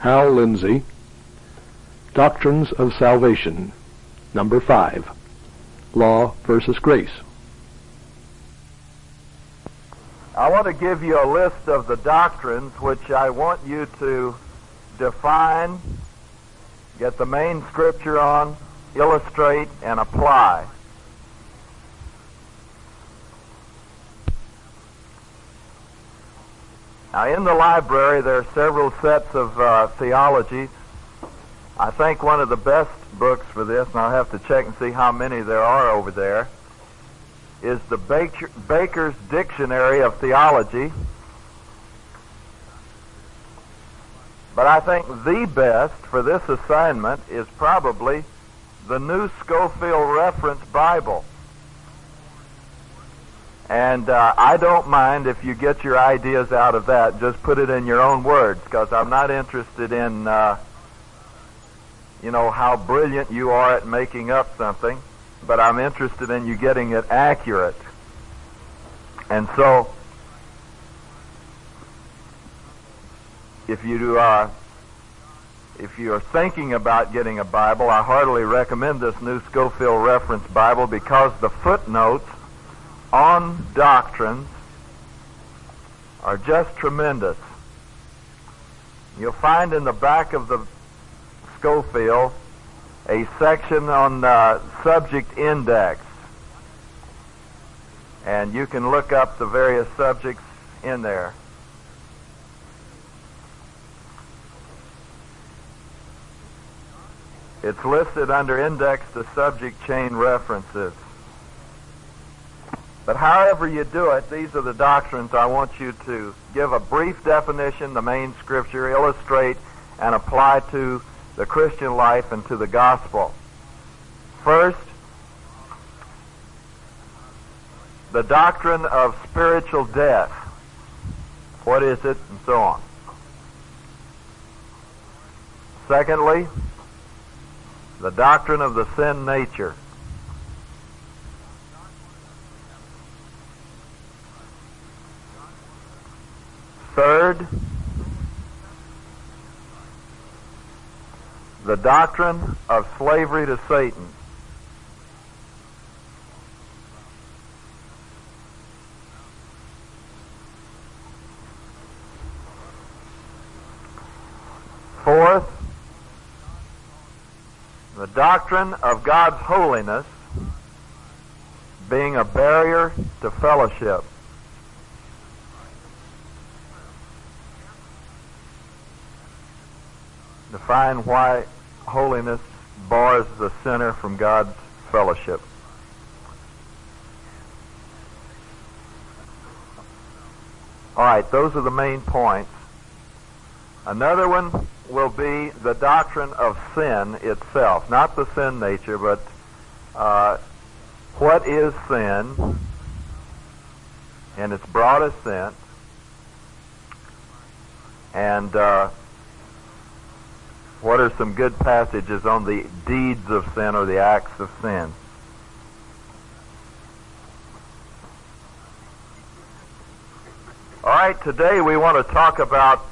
Hal Lindsey, Doctrines of Salvation, number 5, Law versus Grace. I want to give you a list of the doctrines which I want you to define, get the main scripture on, illustrate, and apply. Now, in the library, there are several sets of uh, theologies. I think one of the best books for this, and I'll have to check and see how many there are over there, is the Baker, Baker's Dictionary of Theology. But I think the best for this assignment is probably the New Scofield Reference Bible. And uh, I don't mind if you get your ideas out of that. Just put it in your own words, because I'm not interested in, uh, you know, how brilliant you are at making up something but I'm interested in you getting it accurate. And so, if you uh, if you are thinking about getting a Bible, I heartily recommend this New Scofield Reference Bible because the footnotes on doctrines are just tremendous. You'll find in the back of the Scofield a section on uh, subject index. And you can look up the various subjects in there. It's listed under index to subject chain references. But however you do it, these are the doctrines I want you to give a brief definition, the main scripture, illustrate, and apply to the Christian life and to the gospel. First, the doctrine of spiritual death. What is it? And so on. Secondly, the doctrine of the sin nature. Third, the doctrine of slavery to Satan. Fourth, the doctrine of God's holiness being a barrier to fellowship. Define why holiness bars the sinner from God's fellowship. All right, those are the main points. Another one will be the doctrine of sin itself, not the sin nature, but uh, what is sin in its broadest sense, and uh, what are some good passages on the deeds of sin or the acts of sin? All right, today we want to talk about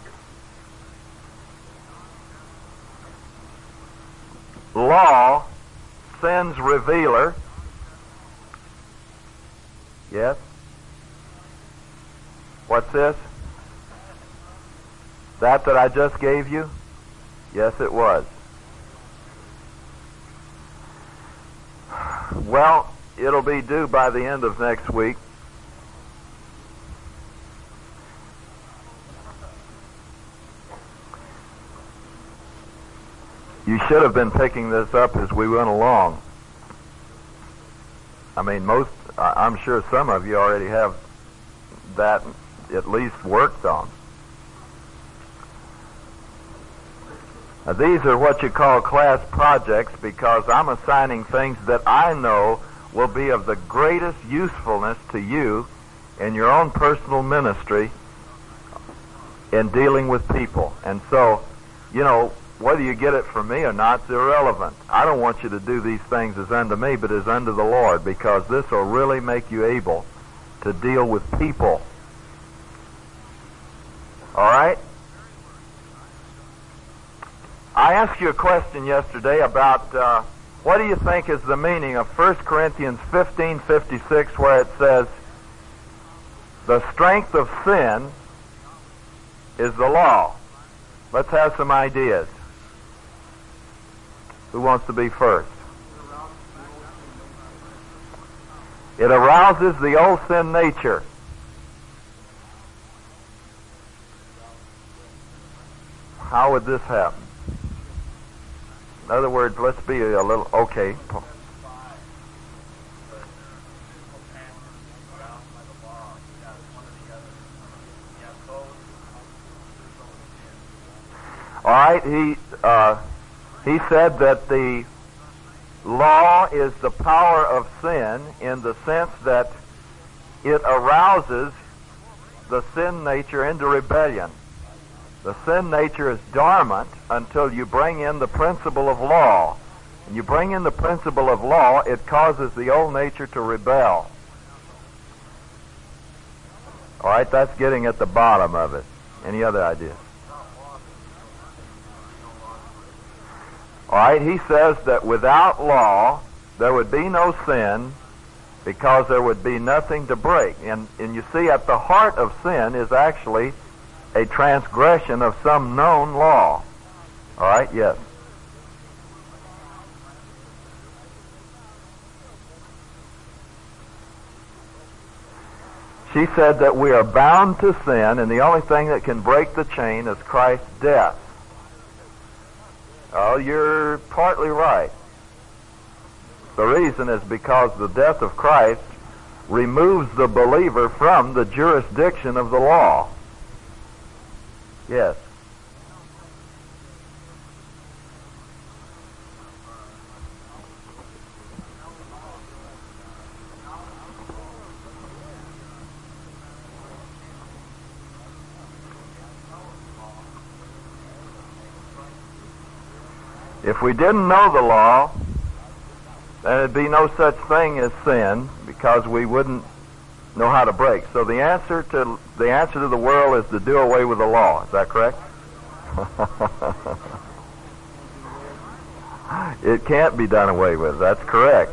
law, sin's revealer. Yes? What's this? That that I just gave you? Yes, it was. Well, it'll be due by the end of next week. You should have been picking this up as we went along. I mean, most, I'm sure some of you already have that at least worked on. These are what you call class projects because I'm assigning things that I know will be of the greatest usefulness to you in your own personal ministry in dealing with people. And so, you know, whether you get it from me or not is irrelevant. I don't want you to do these things as unto me, but as unto the Lord, because this will really make you able to deal with people. All right? I asked you a question yesterday about uh, what do you think is the meaning of 1 Corinthians 15:56 where it says the strength of sin is the law. Let's have some ideas. Who wants to be first? It arouses the old sin nature. How would this happen? In other words, let's be a little okay. All right, he uh, he said that the law is the power of sin in the sense that it arouses the sin nature into rebellion. The sin nature is dormant until you bring in the principle of law. And you bring in the principle of law, it causes the old nature to rebel. All right, that's getting at the bottom of it. Any other ideas? All right, he says that without law, there would be no sin because there would be nothing to break. And, and you see, at the heart of sin is actually a transgression of some known law. All right, yes. She said that we are bound to sin, and the only thing that can break the chain is Christ's death. Oh, you're partly right. The reason is because the death of Christ removes the believer from the jurisdiction of the law. Yes. If we didn't know the law, then there'd be no such thing as sin because we wouldn't know how to break. So the answer to the answer to the world is to do away with the law. Is that correct? it can't be done away with. That's correct.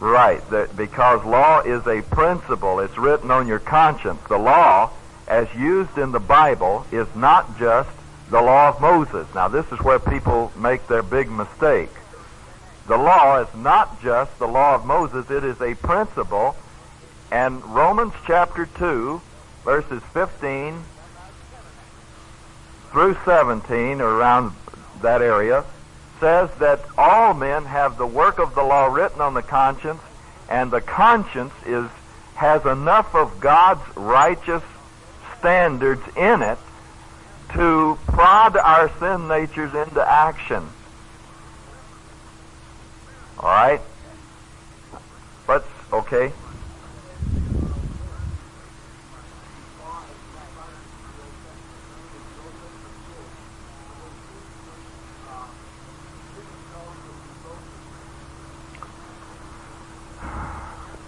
Right. That because law is a principle. It's written on your conscience. The law, as used in the Bible, is not just the law of Moses. Now, this is where people make their big mistake. The law is not just the law of Moses, it is a principle. And Romans chapter 2, verses 15 through 17, or around that area, says that all men have the work of the law written on the conscience, and the conscience is has enough of God's righteous standards in it to prod our sin natures into action. All right? Let's, okay.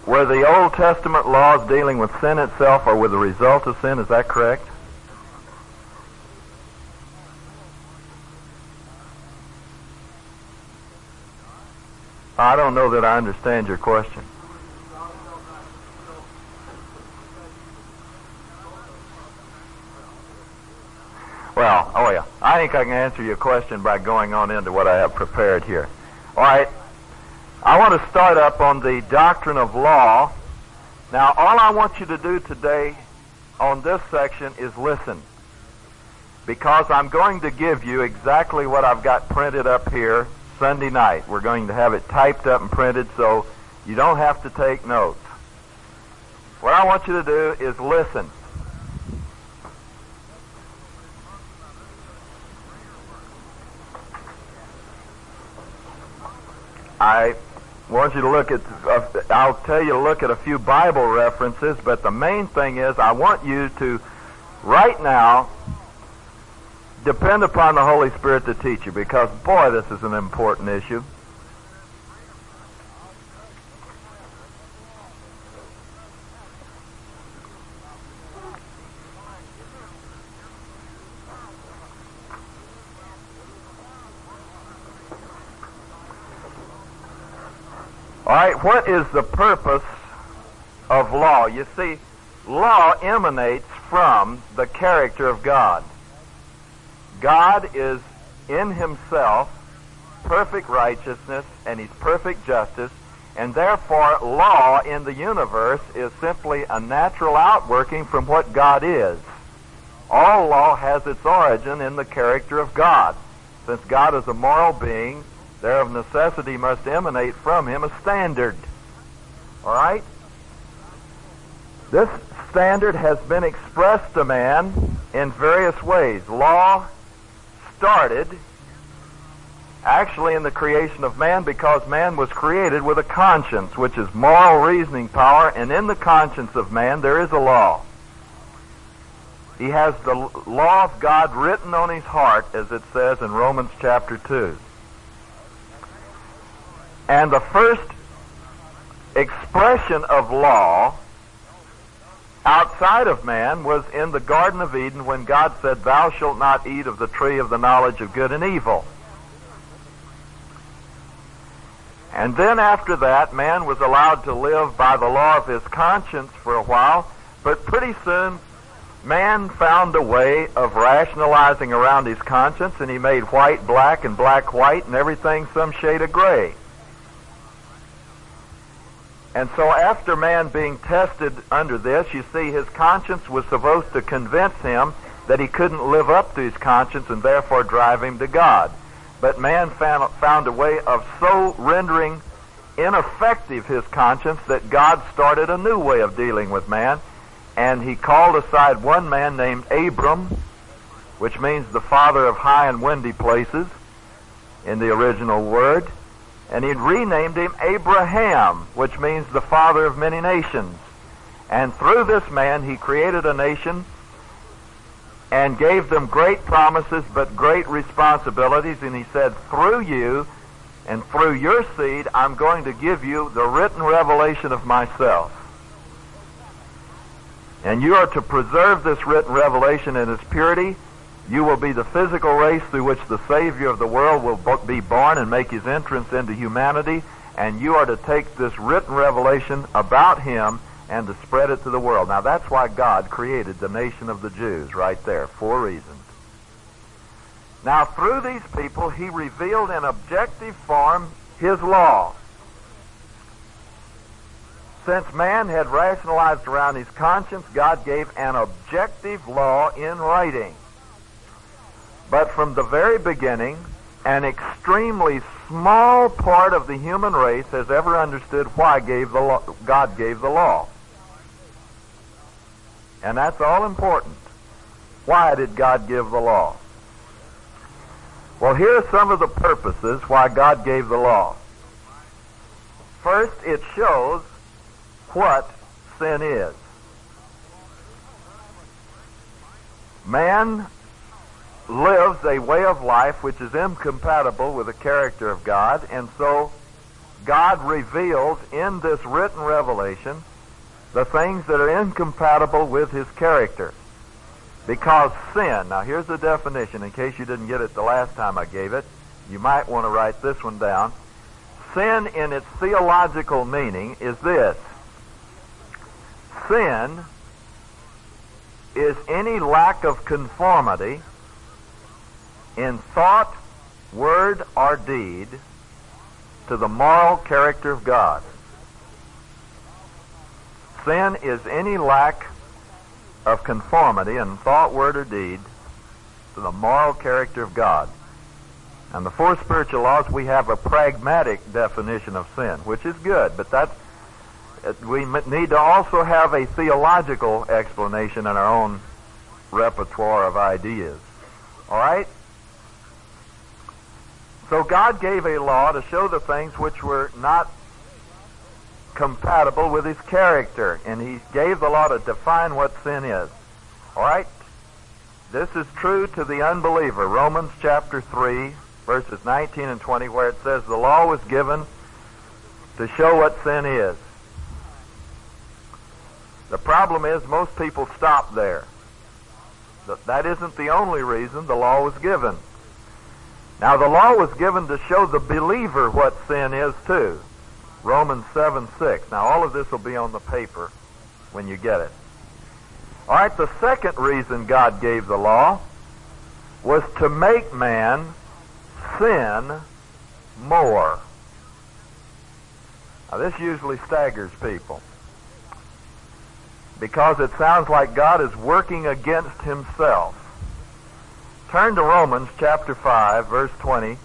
Were the Old Testament laws dealing with sin itself or with the result of sin? Is that correct? I don't know that I understand your question. Well, oh yeah. I think I can answer your question by going on into what I have prepared here. All right. I want to start up on the doctrine of law. Now, all I want you to do today on this section is listen. Because I'm going to give you exactly what I've got printed up here Sunday night. We're going to have it typed up and printed so you don't have to take notes. What I want you to do is listen. I want you to look at, uh, I'll tell you to look at a few Bible references, but the main thing is I want you to, right now, depend upon the Holy Spirit to teach you because, boy, this is an important issue. Right, what is the purpose of law? You see, law emanates from the character of God. God is in himself perfect righteousness and he's perfect justice, and therefore law in the universe is simply a natural outworking from what God is. All law has its origin in the character of God. Since God is a moral being, there of necessity must emanate from him a standard. All right? This standard has been expressed to man in various ways. Law started actually in the creation of man because man was created with a conscience, which is moral reasoning power, and in the conscience of man there is a law. He has the law of God written on his heart, as it says in Romans chapter 2. And the first expression of law outside of man was in the Garden of Eden when God said, Thou shalt not eat of the tree of the knowledge of good and evil. And then after that, man was allowed to live by the law of his conscience for a while, but pretty soon man found a way of rationalizing around his conscience, and he made white black and black white and everything some shade of gray. And so after man being tested under this, you see his conscience was supposed to convince him that he couldn't live up to his conscience and therefore drive him to God. But man found, found a way of so rendering ineffective his conscience that God started a new way of dealing with man. And he called aside one man named Abram, which means the father of high and windy places in the original word and he'd renamed him Abraham, which means the father of many nations. And through this man, he created a nation and gave them great promises but great responsibilities. And he said, through you and through your seed, I'm going to give you the written revelation of myself. And you are to preserve this written revelation in its purity you will be the physical race through which the Savior of the world will be born and make his entrance into humanity, and you are to take this written revelation about him and to spread it to the world. Now that's why God created the nation of the Jews right there, for reasons. Now through these people, he revealed in objective form his law. Since man had rationalized around his conscience, God gave an objective law in writing. But from the very beginning, an extremely small part of the human race has ever understood why gave the God gave the law. And that's all important. Why did God give the law? Well, here are some of the purposes why God gave the law. First, it shows what sin is. Man lives a way of life which is incompatible with the character of God, and so God reveals in this written revelation the things that are incompatible with his character. Because sin, now here's the definition in case you didn't get it the last time I gave it. You might want to write this one down. Sin in its theological meaning is this. Sin is any lack of conformity in thought, word, or deed to the moral character of God. Sin is any lack of conformity in thought, word, or deed to the moral character of God. And the four spiritual laws, we have a pragmatic definition of sin, which is good, but that's, uh, we need to also have a theological explanation in our own repertoire of ideas. All right? So God gave a law to show the things which were not compatible with his character, and he gave the law to define what sin is. All right? This is true to the unbeliever. Romans chapter 3, verses 19 and 20, where it says the law was given to show what sin is. The problem is most people stop there. That isn't the only reason the law was given. Now, the law was given to show the believer what sin is, too. Romans 7 6. Now, all of this will be on the paper when you get it. All right, the second reason God gave the law was to make man sin more. Now, this usually staggers people because it sounds like God is working against himself. Turn to Romans chapter 5, verse 20.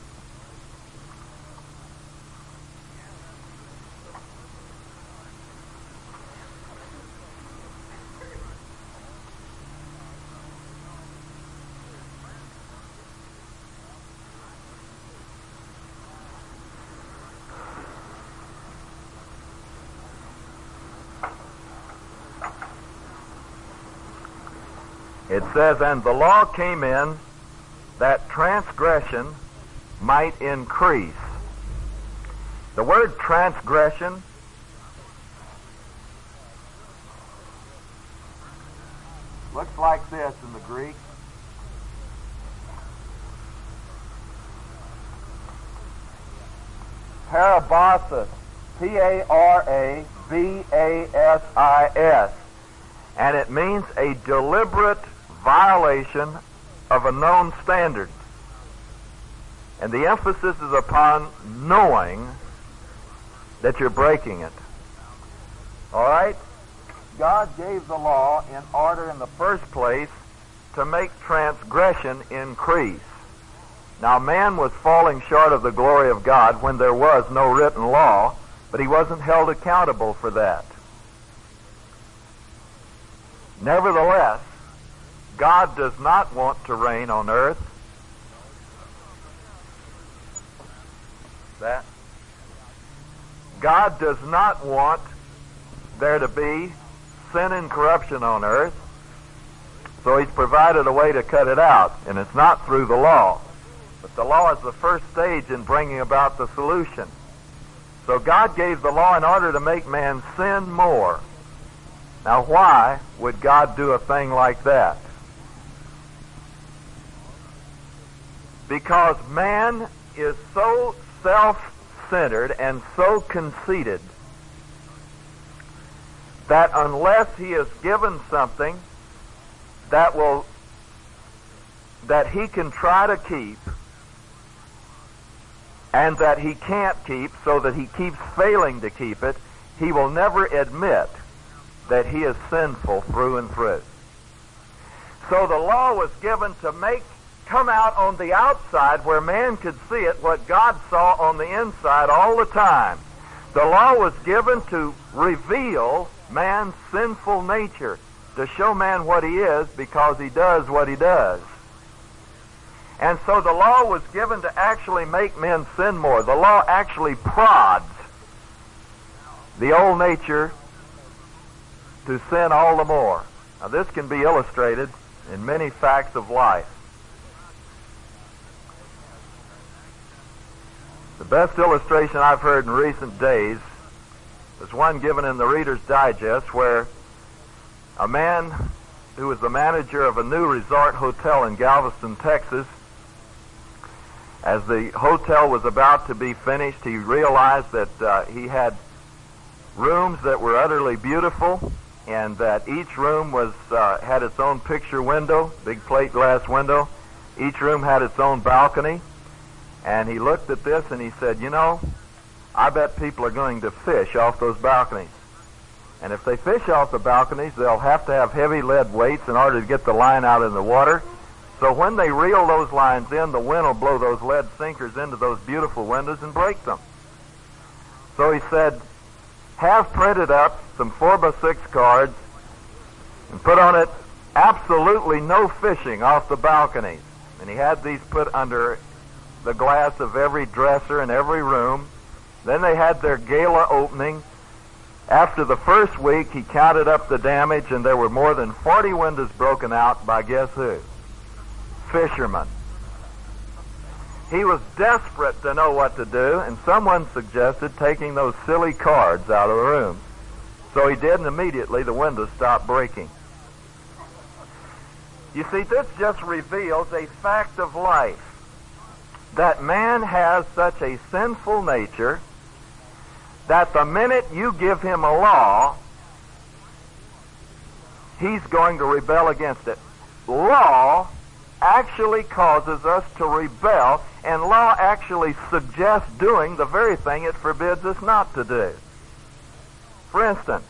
It says, And the law came in that transgression might increase. The word transgression looks like this in the Greek. Parabasis. P-A-R-A-B-A-S-I-S. And it means a deliberate violation of a known standard. And the emphasis is upon knowing that you're breaking it. All right? God gave the law in order in the first place to make transgression increase. Now, man was falling short of the glory of God when there was no written law, but he wasn't held accountable for that. Nevertheless, God does not want to reign on earth. That. God does not want there to be sin and corruption on earth. So he's provided a way to cut it out, and it's not through the law. But the law is the first stage in bringing about the solution. So God gave the law in order to make man sin more. Now, why would God do a thing like that? Because man is so self-centered and so conceited that unless he is given something that will that he can try to keep and that he can't keep so that he keeps failing to keep it, he will never admit that he is sinful through and through. So the law was given to make come out on the outside where man could see it, what God saw on the inside all the time. The law was given to reveal man's sinful nature, to show man what he is because he does what he does. And so the law was given to actually make men sin more. The law actually prods the old nature to sin all the more. Now this can be illustrated in many facts of life. The best illustration I've heard in recent days was one given in the Reader's Digest where a man who was the manager of a new resort hotel in Galveston, Texas, as the hotel was about to be finished, he realized that uh, he had rooms that were utterly beautiful and that each room was uh, had its own picture window, big plate glass window. Each room had its own balcony. And he looked at this and he said, You know, I bet people are going to fish off those balconies. And if they fish off the balconies, they'll have to have heavy lead weights in order to get the line out in the water. So when they reel those lines in, the wind will blow those lead sinkers into those beautiful windows and break them. So he said, have printed up some 4 by 6 cards and put on it absolutely no fishing off the balconies. And he had these put under the glass of every dresser in every room. Then they had their gala opening. After the first week, he counted up the damage, and there were more than 40 windows broken out by guess who? Fishermen. He was desperate to know what to do, and someone suggested taking those silly cards out of the room. So he did, and immediately the windows stopped breaking. You see, this just reveals a fact of life that man has such a sinful nature that the minute you give him a law, he's going to rebel against it. Law actually causes us to rebel, and law actually suggests doing the very thing it forbids us not to do. For instance,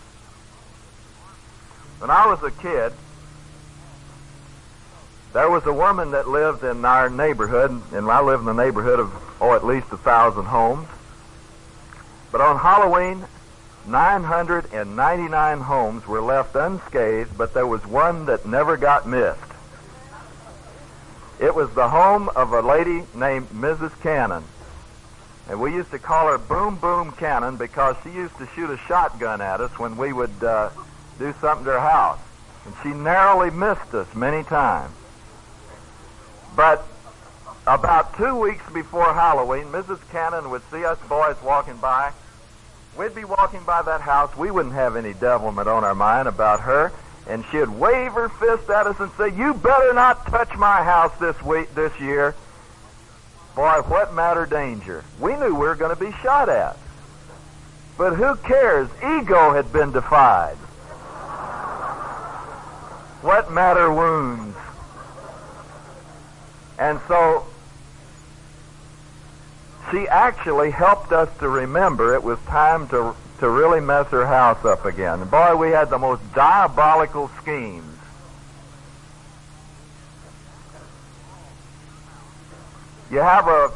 when I was a kid, there was a woman that lived in our neighborhood, and I live in the neighborhood of, oh, at least a thousand homes. But on Halloween, 999 homes were left unscathed, but there was one that never got missed. It was the home of a lady named Mrs. Cannon. And we used to call her Boom Boom Cannon because she used to shoot a shotgun at us when we would uh, do something to her house. And she narrowly missed us many times. But about two weeks before Halloween, Mrs. Cannon would see us boys walking by. We'd be walking by that house. We wouldn't have any devilment on our mind about her and she'd wave her fist at us and say, "You better not touch my house this week, this year." Boy, what matter danger? We knew we were going to be shot at, but who cares? Ego had been defied. What matter wounds? And so she actually helped us to remember it was time to to really mess her house up again. And boy, we had the most diabolical schemes. You have a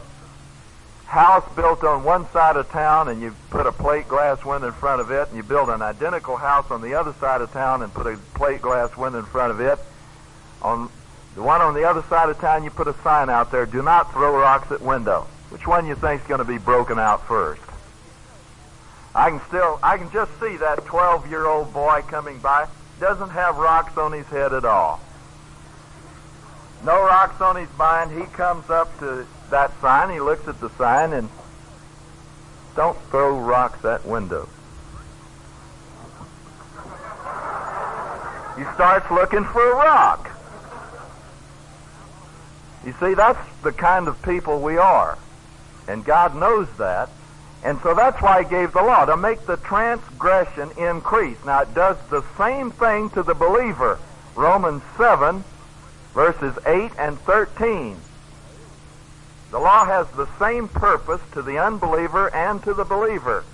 house built on one side of town and you put a plate glass window in front of it, and you build an identical house on the other side of town and put a plate glass window in front of it. On the one on the other side of town, you put a sign out there, do not throw rocks at window. Which one you think is going to be broken out first? I can still, I can just see that 12 year old boy coming by. Doesn't have rocks on his head at all. No rocks on his mind. He comes up to that sign. He looks at the sign and don't throw rocks at window. He starts looking for a rock. You see, that's the kind of people we are. And God knows that. And so that's why he gave the law, to make the transgression increase. Now it does the same thing to the believer. Romans 7, verses 8 and 13. The law has the same purpose to the unbeliever and to the believer.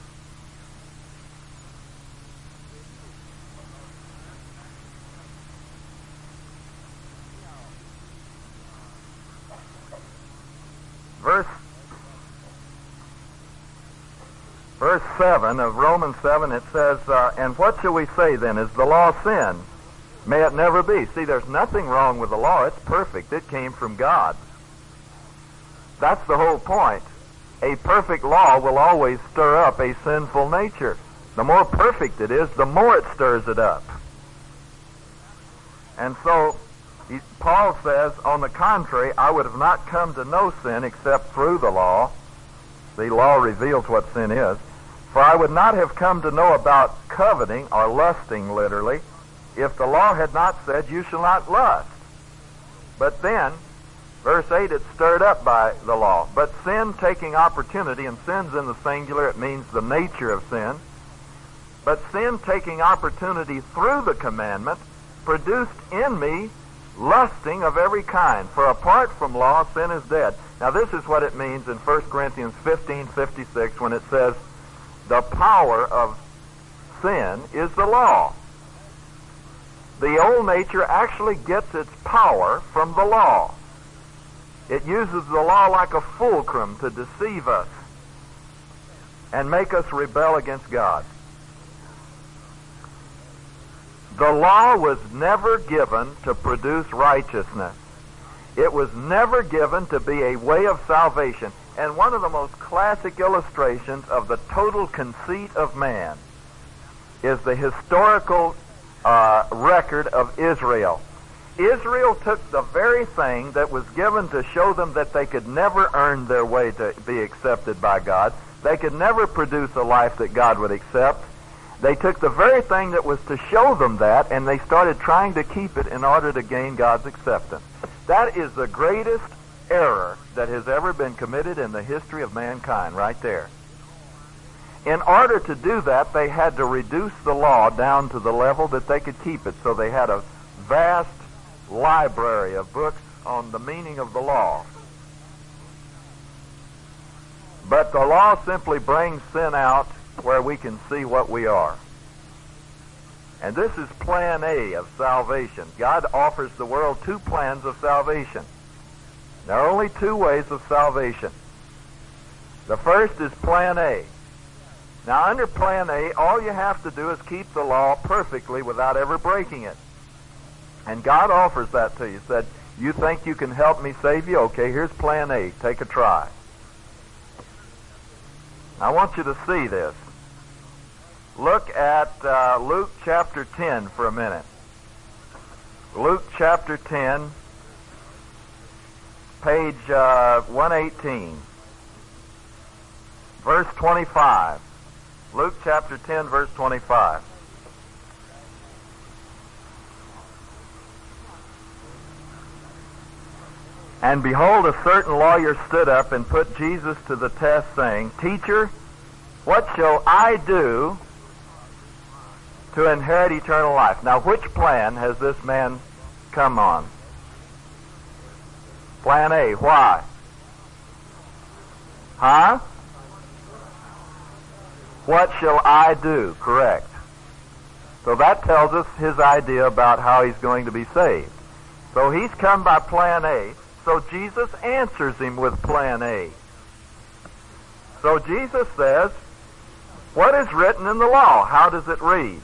Verse verse 7 of Romans 7, it says, uh, And what shall we say then? Is the law sin? May it never be. See, there's nothing wrong with the law. It's perfect. It came from God. That's the whole point. A perfect law will always stir up a sinful nature. The more perfect it is, the more it stirs it up. And so, he, Paul says, on the contrary, I would have not come to know sin except through the law. The law reveals what sin is. For I would not have come to know about coveting, or lusting literally, if the law had not said, You shall not lust. But then, verse 8, it's stirred up by the law. But sin taking opportunity, and sin's in the singular, it means the nature of sin. But sin taking opportunity through the commandment produced in me lusting of every kind. For apart from law, sin is dead. Now this is what it means in 1 Corinthians 15, 56 when it says, the power of sin is the law. The old nature actually gets its power from the law. It uses the law like a fulcrum to deceive us and make us rebel against God. The law was never given to produce righteousness. It was never given to be a way of salvation. And one of the most classic illustrations of the total conceit of man is the historical uh, record of Israel. Israel took the very thing that was given to show them that they could never earn their way to be accepted by God. They could never produce a life that God would accept. They took the very thing that was to show them that, and they started trying to keep it in order to gain God's acceptance. That is the greatest error that has ever been committed in the history of mankind, right there. in order to do that, they had to reduce the law down to the level that they could keep it. So they had a vast library of books on the meaning of the law. But the law simply brings sin out where we can see what we are. And this is plan A of salvation. God offers the world two plans of salvation. There are only two ways of salvation. The first is plan A. Now, under plan A, all you have to do is keep the law perfectly without ever breaking it. And God offers that to you. He said, You think you can help me save you? Okay, here's plan A. Take a try. I want you to see this. Look at uh, Luke chapter 10 for a minute. Luke chapter 10, page uh, 118, verse 25. Luke chapter 10, verse 25. And behold, a certain lawyer stood up and put Jesus to the test, saying, Teacher, what shall I do to inherit eternal life? Now, which plan has this man come on? Plan A. Why? Huh? What shall I do? Correct. So that tells us his idea about how he's going to be saved. So he's come by plan A. So Jesus answers him with plan A. So Jesus says, What is written in the law? How does it read?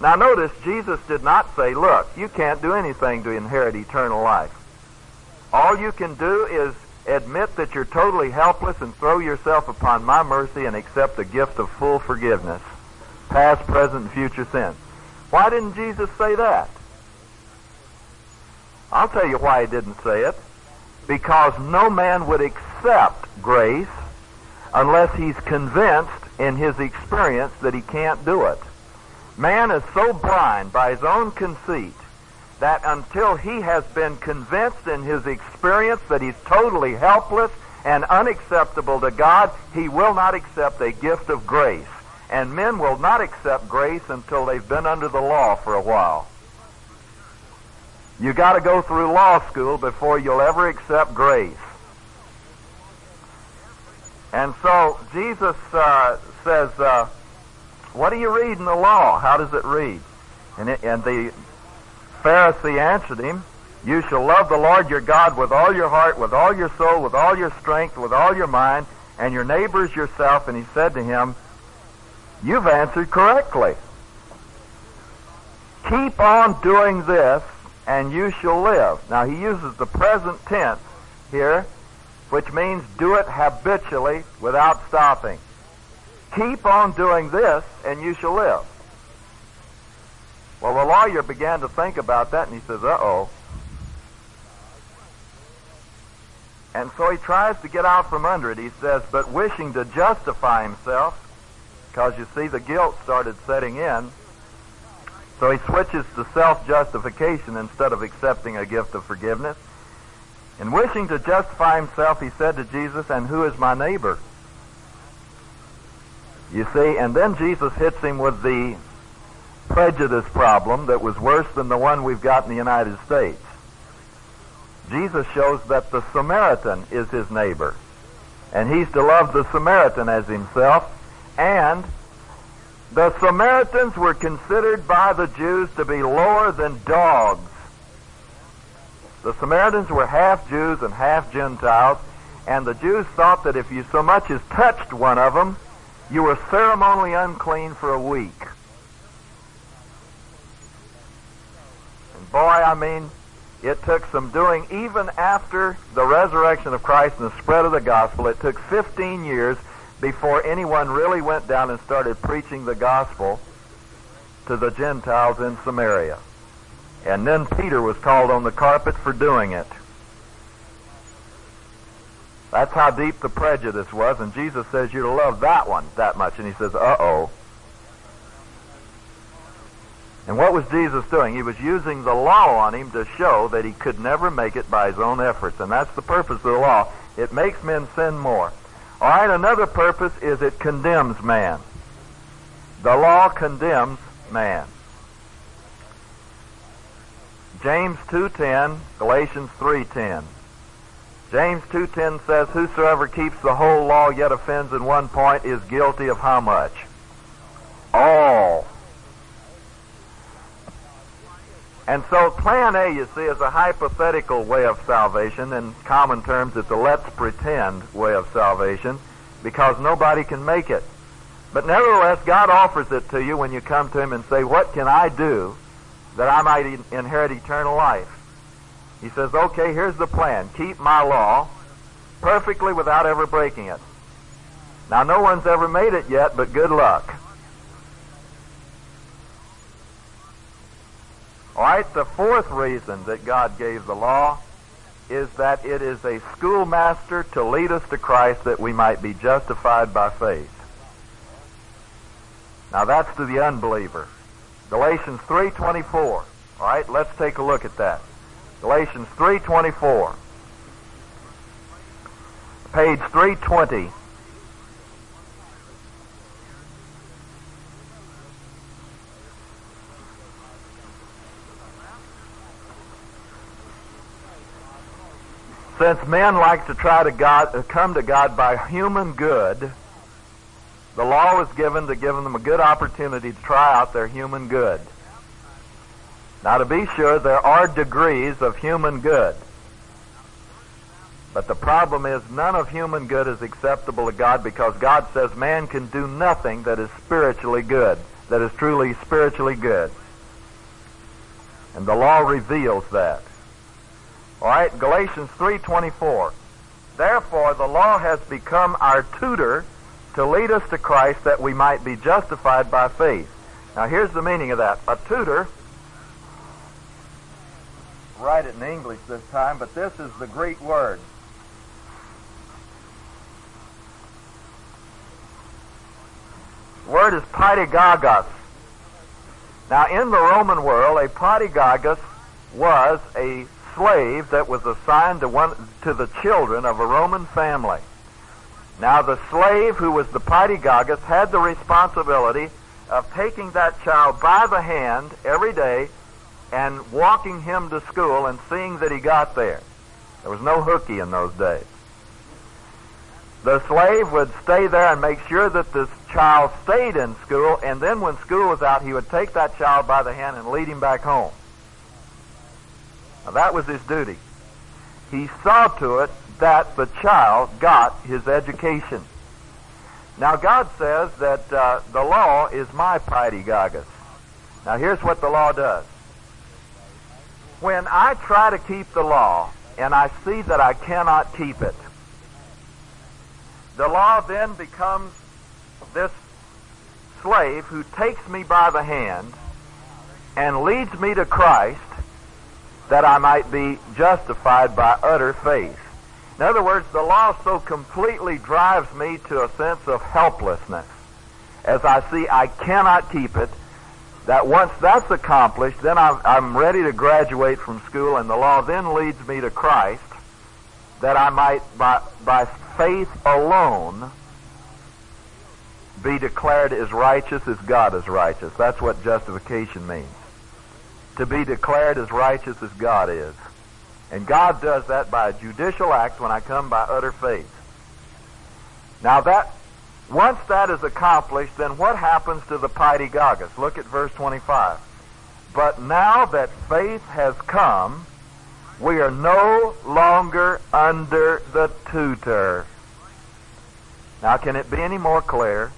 Now notice, Jesus did not say, Look, you can't do anything to inherit eternal life. All you can do is admit that you're totally helpless and throw yourself upon my mercy and accept the gift of full forgiveness, past, present, and future sins. Why didn't Jesus say that? I'll tell you why he didn't say it. Because no man would accept grace unless he's convinced in his experience that he can't do it. Man is so blind by his own conceit that until he has been convinced in his experience that he's totally helpless and unacceptable to God, he will not accept a gift of grace. And men will not accept grace until they've been under the law for a while. You got to go through law school before you'll ever accept grace. And so Jesus uh, says, uh, "What do you read in the law? How does it read?" And, it, and the Pharisee answered him, You shall love the Lord your God with all your heart, with all your soul, with all your strength, with all your mind, and your neighbors yourself. And he said to him, You've answered correctly. Keep on doing this, and you shall live. Now, he uses the present tense here, which means do it habitually without stopping. Keep on doing this, and you shall live. Well, the lawyer began to think about that, and he says, uh oh. And so he tries to get out from under it. He says, but wishing to justify himself, because you see the guilt started setting in, so he switches to self justification instead of accepting a gift of forgiveness. And wishing to justify himself, he said to Jesus, And who is my neighbor? You see, and then Jesus hits him with the prejudice problem that was worse than the one we've got in the United States. Jesus shows that the Samaritan is his neighbor. And he's to love the Samaritan as himself. And the Samaritans were considered by the Jews to be lower than dogs. The Samaritans were half Jews and half Gentiles. And the Jews thought that if you so much as touched one of them, you were ceremonially unclean for a week. And boy, I mean, it took some doing even after the resurrection of Christ and the spread of the gospel. It took 15 years before anyone really went down and started preaching the gospel to the Gentiles in Samaria. And then Peter was called on the carpet for doing it. That's how deep the prejudice was, and Jesus says you're to love that one that much. And he says, uh oh. And what was Jesus doing? He was using the law on him to show that he could never make it by his own efforts. And that's the purpose of the law. It makes men sin more. All right, another purpose is it condemns man. The law condemns man. James 2:10, Galatians 3:10. James 2:10 says, "Whosoever keeps the whole law yet offends in one point is guilty of how much? All." And so plan A, you see, is a hypothetical way of salvation. In common terms, it's a let's pretend way of salvation because nobody can make it. But nevertheless, God offers it to you when you come to Him and say, What can I do that I might inherit eternal life? He says, Okay, here's the plan. Keep my law perfectly without ever breaking it. Now, no one's ever made it yet, but good luck. All right, the fourth reason that God gave the law is that it is a schoolmaster to lead us to Christ that we might be justified by faith. Now that's to the unbeliever. Galatians 3:24. All right, let's take a look at that. Galatians 3:24. Page 320. Since men like to try to God, uh, come to God by human good, the law was given to give them a good opportunity to try out their human good. Now, to be sure, there are degrees of human good. But the problem is none of human good is acceptable to God because God says man can do nothing that is spiritually good, that is truly spiritually good. And the law reveals that. All right, Galatians 3:24. Therefore the law has become our tutor to lead us to Christ that we might be justified by faith. Now here's the meaning of that. A tutor write it in English this time, but this is the Greek word. The word is paidagogos. Now, in the Roman world, a paidagogos was a slave that was assigned to one to the children of a Roman family. Now the slave who was the paidagogos had the responsibility of taking that child by the hand every day and walking him to school and seeing that he got there. There was no hooky in those days. The slave would stay there and make sure that this child stayed in school, and then when school was out, he would take that child by the hand and lead him back home. Now, that was his duty. He saw to it that the child got his education. Now, God says that uh, the law is my paidagogos. Now, here's what the law does. When I try to keep the law and I see that I cannot keep it, the law then becomes this slave who takes me by the hand and leads me to Christ that I might be justified by utter faith. In other words, the law so completely drives me to a sense of helplessness as I see I cannot keep it, that once that's accomplished, then I'm, I'm ready to graduate from school, and the law then leads me to Christ, that I might, by, by faith alone, be declared as righteous as God is righteous. That's what justification means to be declared as righteous as God is. And God does that by a judicial act when I come by utter faith. Now that, once that is accomplished, then what happens to the paidagogos? Look at verse 25. But now that faith has come, we are no longer under the tutor. Now can it be any more clear?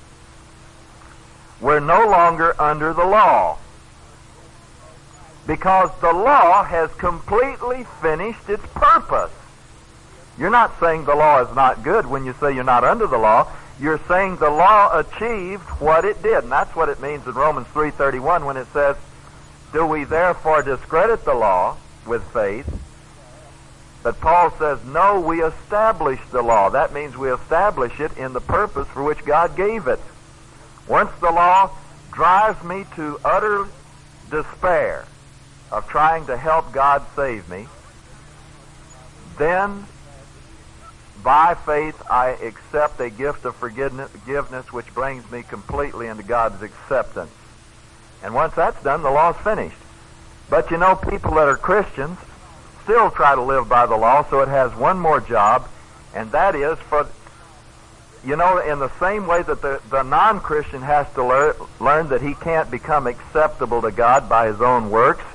We're no longer under the law because the law has completely finished its purpose. You're not saying the law is not good when you say you're not under the law. You're saying the law achieved what it did. And that's what it means in Romans 3.31 when it says, Do we therefore discredit the law with faith? But Paul says, No, we establish the law. That means we establish it in the purpose for which God gave it. Once the law drives me to utter despair, of trying to help God save me, then by faith I accept a gift of forgiveness which brings me completely into God's acceptance. And once that's done, the law's finished. But you know, people that are Christians still try to live by the law, so it has one more job, and that is for, you know, in the same way that the, the non Christian has to lear, learn that he can't become acceptable to God by his own works,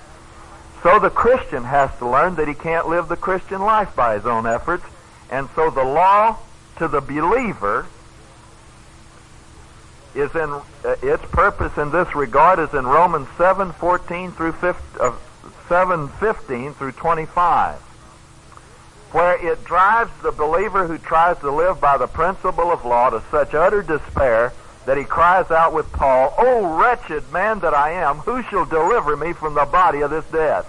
so the Christian has to learn that he can't live the Christian life by his own efforts. And so the law to the believer is in uh, its purpose in this regard is in Romans 7:14 through 15, uh, 7:15 through 25 where it drives the believer who tries to live by the principle of law to such utter despair that he cries out with Paul, "O wretched man that I am, who shall deliver me from the body of this death?"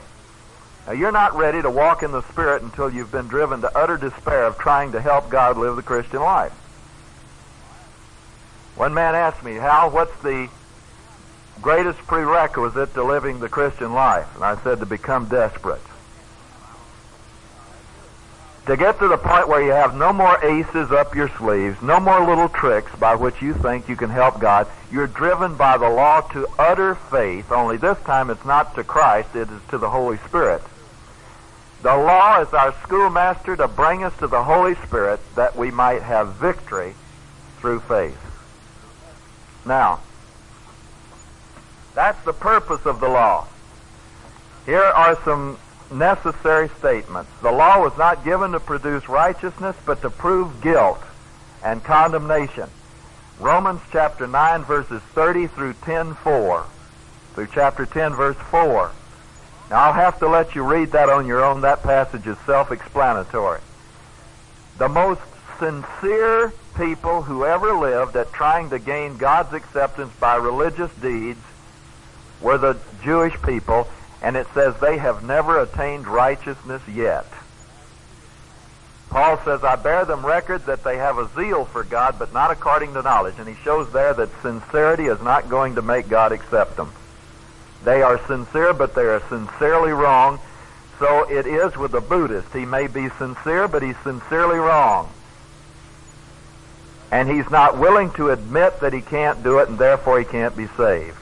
Now, you're not ready to walk in the Spirit until you've been driven to utter despair of trying to help God live the Christian life. One man asked me, Hal, what's the greatest prerequisite to living the Christian life? And I said, to become desperate. To get to the point where you have no more aces up your sleeves, no more little tricks by which you think you can help God. You're driven by the law to utter faith, only this time it's not to Christ, it is to the Holy Spirit. The law is our schoolmaster to bring us to the Holy Spirit that we might have victory through faith. Now, that's the purpose of the law. Here are some necessary statements. The law was not given to produce righteousness, but to prove guilt and condemnation. Romans chapter 9 verses 30 through 10 4. Through chapter 10 verse 4. Now I'll have to let you read that on your own. That passage is self-explanatory. The most sincere people who ever lived at trying to gain God's acceptance by religious deeds were the Jewish people, and it says they have never attained righteousness yet. Paul says, I bear them record that they have a zeal for God, but not according to knowledge. And he shows there that sincerity is not going to make God accept them. They are sincere, but they are sincerely wrong. So it is with the Buddhist. He may be sincere, but he's sincerely wrong and he's not willing to admit that he can't do it and therefore he can't be saved.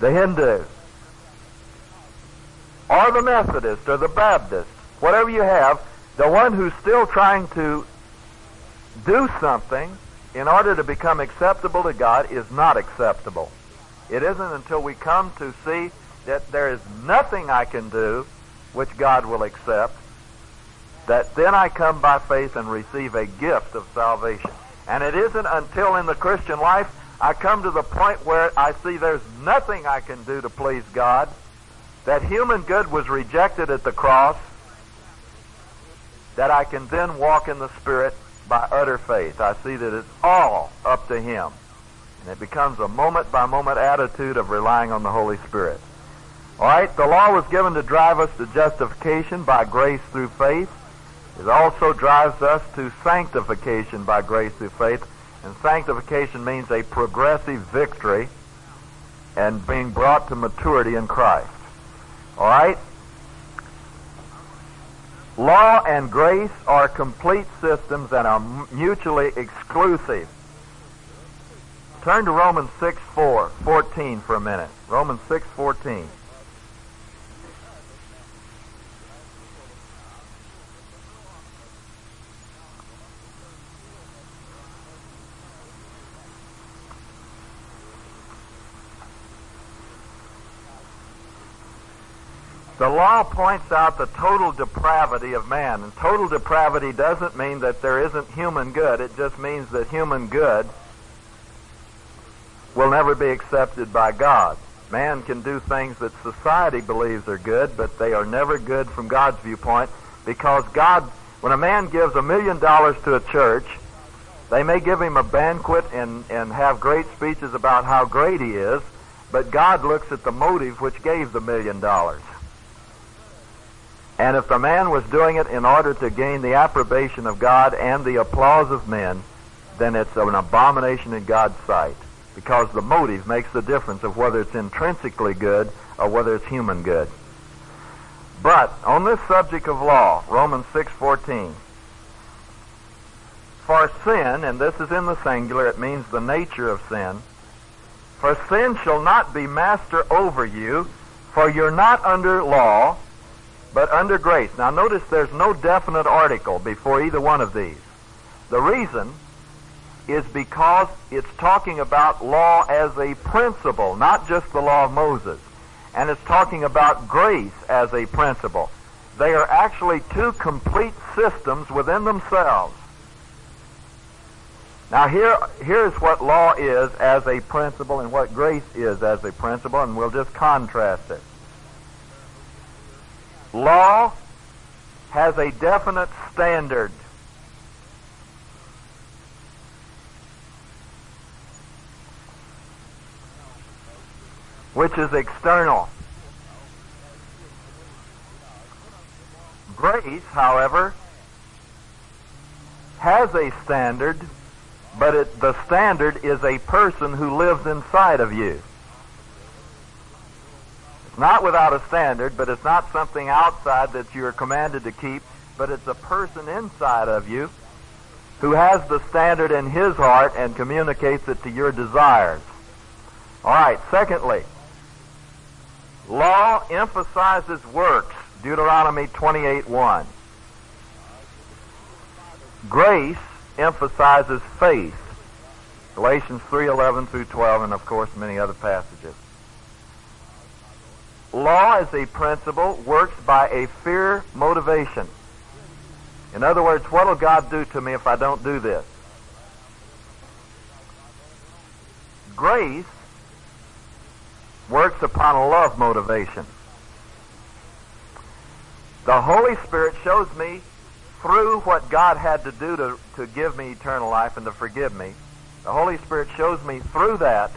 The Hindu, or the Methodist, or the Baptist, whatever you have, the one who's still trying to do something in order to become acceptable to God is not acceptable. It isn't until we come to see that there is nothing I can do which God will accept that then I come by faith and receive a gift of salvation. And it isn't until in the Christian life I come to the point where I see there's nothing I can do to please God, that human good was rejected at the cross, that I can then walk in the Spirit by utter faith. I see that it's all up to Him. And it becomes a moment by moment attitude of relying on the Holy Spirit. All right, the law was given to drive us to justification by grace through faith. It also drives us to sanctification by grace through faith. And sanctification means a progressive victory and being brought to maturity in Christ. All right? Law and grace are complete systems and are mutually exclusive. Turn to Romans 6 4, 14 for a minute. Romans 6 14. The law points out the total depravity of man. And total depravity doesn't mean that there isn't human good. It just means that human good will never be accepted by God. Man can do things that society believes are good, but they are never good from God's viewpoint because God, when a man gives a million dollars to a church, they may give him a banquet and, and have great speeches about how great he is, but God looks at the motive which gave the million dollars. And if the man was doing it in order to gain the approbation of God and the applause of men, then it's an abomination in God's sight. Because the motive makes the difference of whether it's intrinsically good or whether it's human good. But on this subject of law, Romans 6:14, For sin, and this is in the singular, it means the nature of sin. For sin shall not be master over you, for you're not under law, but under grace. Now notice there's no definite article before either one of these. The reason is because it's talking about law as a principle, not just the law of Moses. And it's talking about grace as a principle. They are actually two complete systems within themselves. Now here, here's what law is as a principle and what grace is as a principle, and we'll just contrast it. Law has a definite standard. Which is external. Grace, however, has a standard, but it, the standard is a person who lives inside of you. It's not without a standard, but it's not something outside that you are commanded to keep, but it's a person inside of you who has the standard in his heart and communicates it to your desires. All right, secondly, Law emphasizes works, Deuteronomy 28:1. Grace emphasizes faith, Galatians 3:11 through 12 and of course many other passages. Law as a principle works by a fear motivation. In other words, what will God do to me if I don't do this? Grace works upon a love motivation. The Holy Spirit shows me through what God had to do to, to give me eternal life and to forgive me. The Holy Spirit shows me through that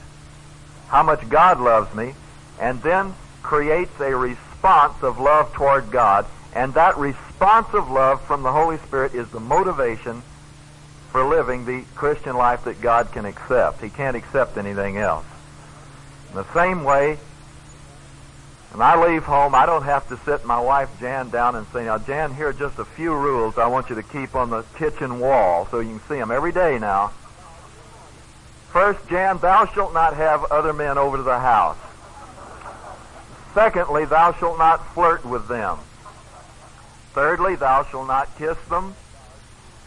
how much God loves me and then creates a response of love toward God. And that response of love from the Holy Spirit is the motivation for living the Christian life that God can accept. He can't accept anything else. In the same way, when I leave home, I don't have to sit my wife Jan down and say, now Jan, here are just a few rules I want you to keep on the kitchen wall so you can see them every day now. First, Jan, thou shalt not have other men over to the house. Secondly, thou shalt not flirt with them. Thirdly, thou shalt not kiss them.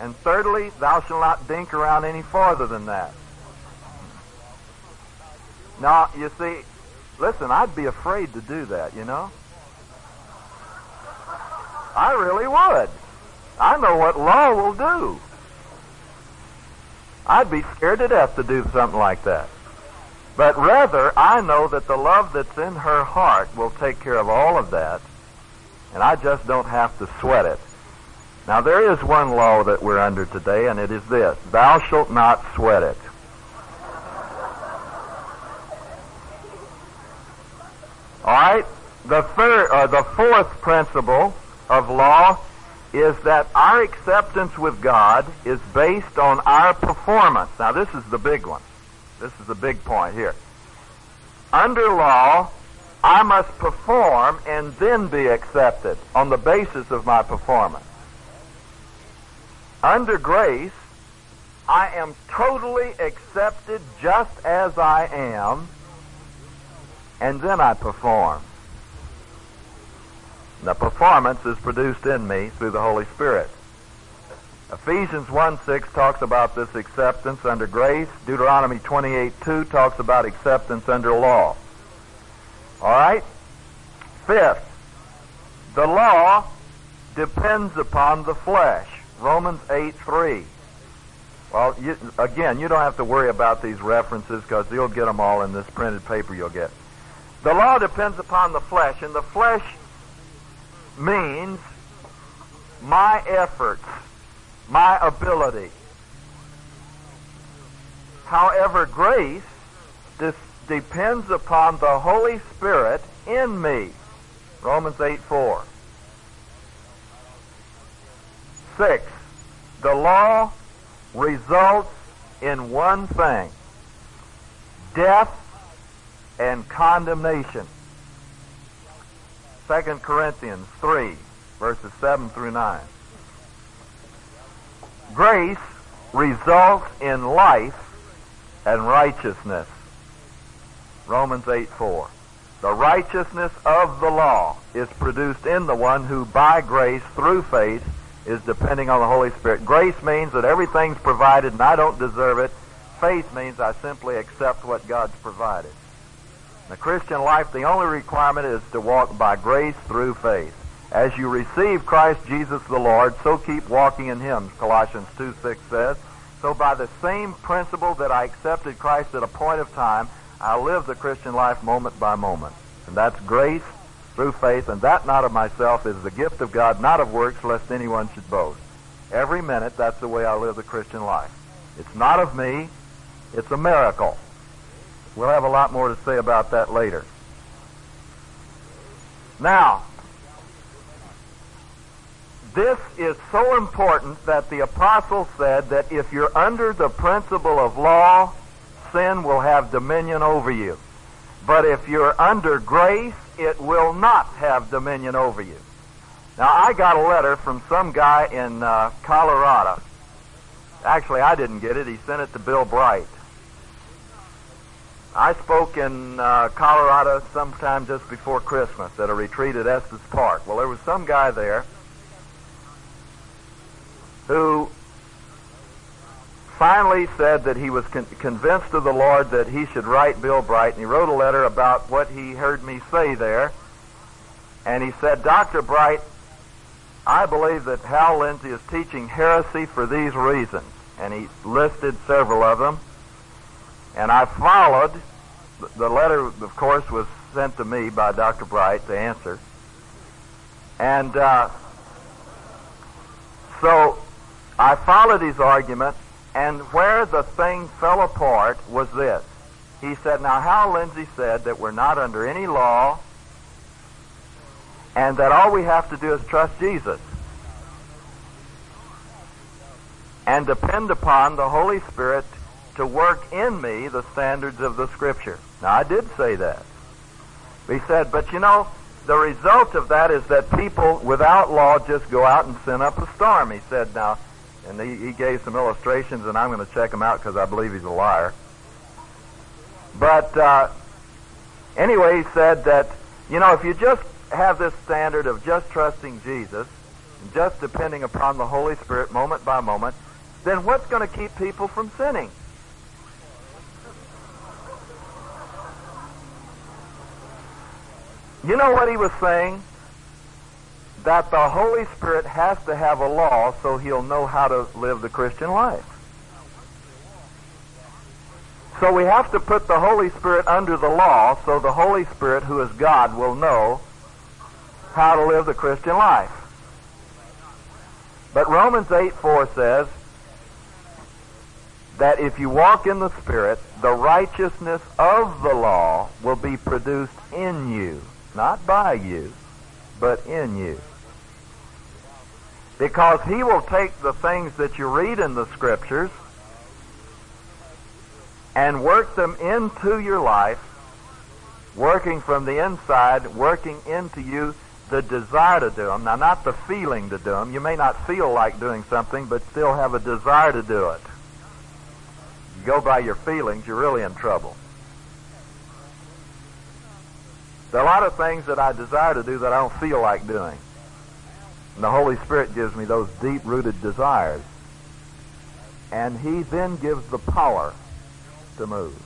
And thirdly, thou shalt not dink around any farther than that. Now, you see, listen, I'd be afraid to do that, you know? I really would. I know what law will do. I'd be scared to death to do something like that. But rather, I know that the love that's in her heart will take care of all of that, and I just don't have to sweat it. Now, there is one law that we're under today, and it is this Thou shalt not sweat it. All right. The third, uh, the fourth principle of law is that our acceptance with God is based on our performance. Now, this is the big one. This is the big point here. Under law, I must perform and then be accepted on the basis of my performance. Under grace, I am totally accepted just as I am and then I perform. The performance is produced in me through the Holy Spirit. Ephesians 1 6 talks about this acceptance under grace. Deuteronomy 28 2 talks about acceptance under law. All right? Fifth, the law depends upon the flesh. Romans 8 3. Well, you, again, you don't have to worry about these references because you'll get them all in this printed paper you'll get. The law depends upon the flesh, and the flesh means my efforts, my ability. However, grace dis- depends upon the Holy Spirit in me. Romans 8 4. 6. The law results in one thing death and condemnation. 2 Corinthians 3, verses 7 through 9. Grace results in life and righteousness. Romans 8 4. The righteousness of the law is produced in the one who by grace through faith is depending on the Holy Spirit. Grace means that everything's provided and I don't deserve it. Faith means I simply accept what God's provided. In the Christian life, the only requirement is to walk by grace through faith. As you receive Christ Jesus the Lord, so keep walking in Him, Colossians 2 6 says. So by the same principle that I accepted Christ at a point of time, I live the Christian life moment by moment. And that's grace through faith, and that not of myself is the gift of God, not of works, lest anyone should boast. Every minute, that's the way I live the Christian life. It's not of me, it's a miracle. We'll have a lot more to say about that later. Now, this is so important that the apostle said that if you're under the principle of law, sin will have dominion over you. But if you're under grace, it will not have dominion over you. Now, I got a letter from some guy in uh, Colorado. Actually, I didn't get it. He sent it to Bill Bright. I spoke in uh, Colorado sometime just before Christmas at a retreat at Estes Park. Well, there was some guy there who finally said that he was con- convinced of the Lord that he should write Bill Bright, and he wrote a letter about what he heard me say there. And he said, Dr. Bright, I believe that Hal Lindsey is teaching heresy for these reasons. And he listed several of them. And I followed. The letter, of course, was sent to me by Dr. Bright to answer. And uh, so I followed his argument and where the thing fell apart was this. He said, now Hal Lindsey said that we're not under any law and that all we have to do is trust Jesus and depend upon the Holy Spirit to work in me the standards of the Scripture. Now, I did say that. He said, but you know, the result of that is that people without law just go out and sin up a storm. He said, now, and he, he gave some illustrations, and I'm going to check them out because I believe he's a liar. But uh, anyway, he said that, you know, if you just have this standard of just trusting Jesus, and just depending upon the Holy Spirit moment by moment, then what's going to keep people from sinning? You know what he was saying? that the Holy Spirit has to have a law so he'll know how to live the Christian life. So we have to put the Holy Spirit under the law so the Holy Spirit, who is God, will know how to live the Christian life. But Romans 8 4 says that if you walk in the Spirit, the righteousness of the law will be produced in you, not by you, but in you. Because he will take the things that you read in the scriptures and work them into your life, working from the inside, working into you the desire to do them. Now, not the feeling to do them. You may not feel like doing something, but still have a desire to do it. You go by your feelings, you're really in trouble. There are a lot of things that I desire to do that I don't feel like doing. And the Holy Spirit gives me those deep rooted desires. And He then gives the power to move.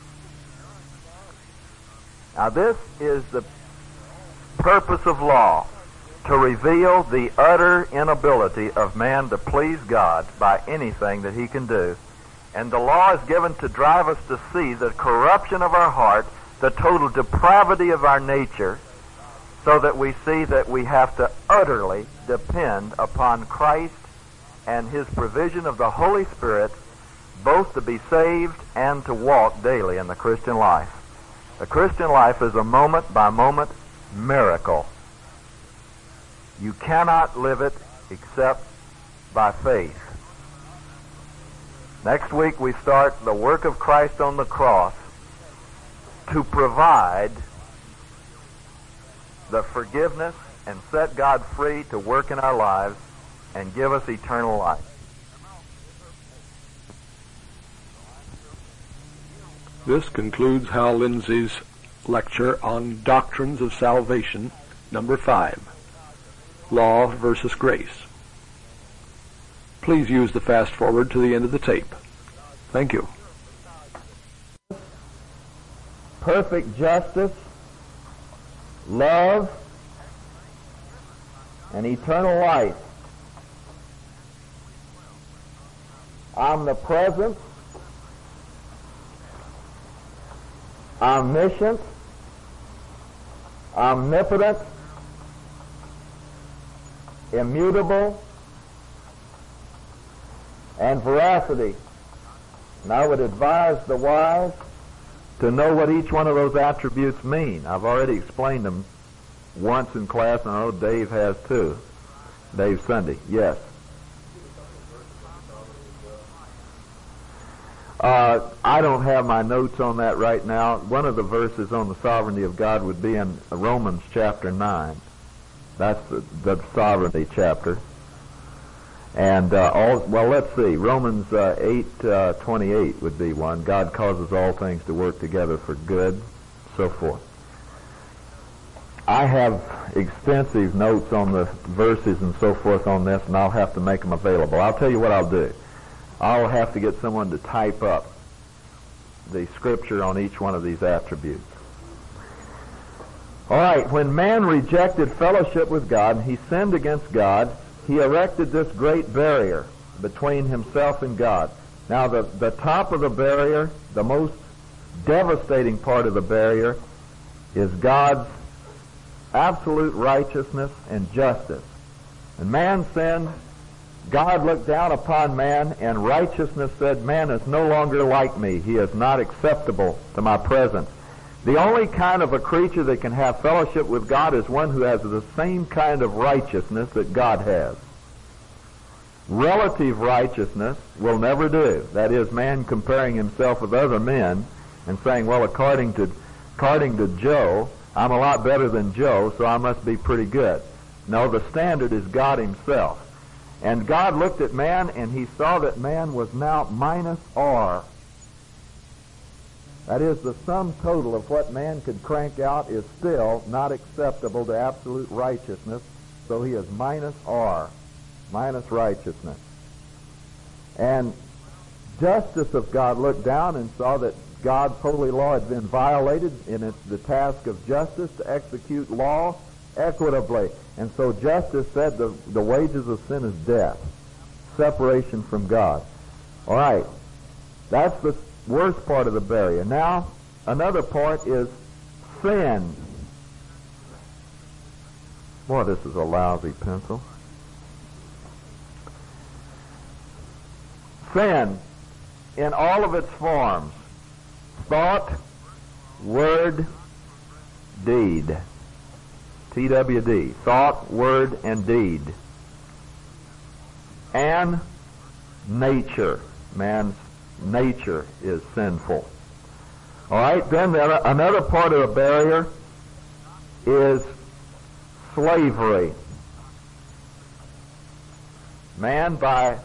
Now, this is the purpose of law to reveal the utter inability of man to please God by anything that he can do. And the law is given to drive us to see the corruption of our heart, the total depravity of our nature, so that we see that we have to utterly depend upon Christ and His provision of the Holy Spirit both to be saved and to walk daily in the Christian life. The Christian life is a moment by moment miracle. You cannot live it except by faith. Next week we start the work of Christ on the cross to provide the forgiveness and set God free to work in our lives and give us eternal life. This concludes Hal Lindsey's lecture on Doctrines of Salvation, number 5, Law versus Grace. Please use the fast forward to the end of the tape. Thank you. Perfect justice, love, and eternal life. Omnipresence, omniscient, omnipotent, immutable, and veracity. And I would advise the wise to know what each one of those attributes mean. I've already explained them once in class, and I know Dave has too. Dave Sunday, yes. Uh, I don't have my notes on that right now. One of the verses on the sovereignty of God would be in Romans chapter 9. That's the, the sovereignty chapter. And uh, all well, let's see. Romans uh, eight uh, twenty eight would be one. God causes all things to work together for good, so forth. I have extensive notes on the verses and so forth on this, and I'll have to make them available. I'll tell you what I'll do. I'll have to get someone to type up the scripture on each one of these attributes. All right, when man rejected fellowship with God, he sinned against God. He erected this great barrier between himself and God. Now, the, the top of the barrier, the most devastating part of the barrier, is God's absolute righteousness and justice. And man sinned, God looked down upon man, and righteousness said, Man is no longer like me. He is not acceptable to my presence. The only kind of a creature that can have fellowship with God is one who has the same kind of righteousness that God has. Relative righteousness will never do. That is, man comparing himself with other men and saying, well, according to, according to Joe, I'm a lot better than Joe, so I must be pretty good. No, the standard is God himself. And God looked at man and he saw that man was now minus R. That is, the sum total of what man could crank out is still not acceptable to absolute righteousness, so he is minus R, minus righteousness. And justice of God looked down and saw that God's holy law had been violated in it's the task of justice to execute law equitably. And so justice said the, the wages of sin is death, separation from God. All right. That's the worst part of the barrier. Now, another part is sin. Boy, this is a lousy pencil. Sin in all of its forms. Thought, word, deed. TWD. Thought, word, and deed. And nature. Man's nature is sinful. All right, then another part of the barrier is slavery. Man, by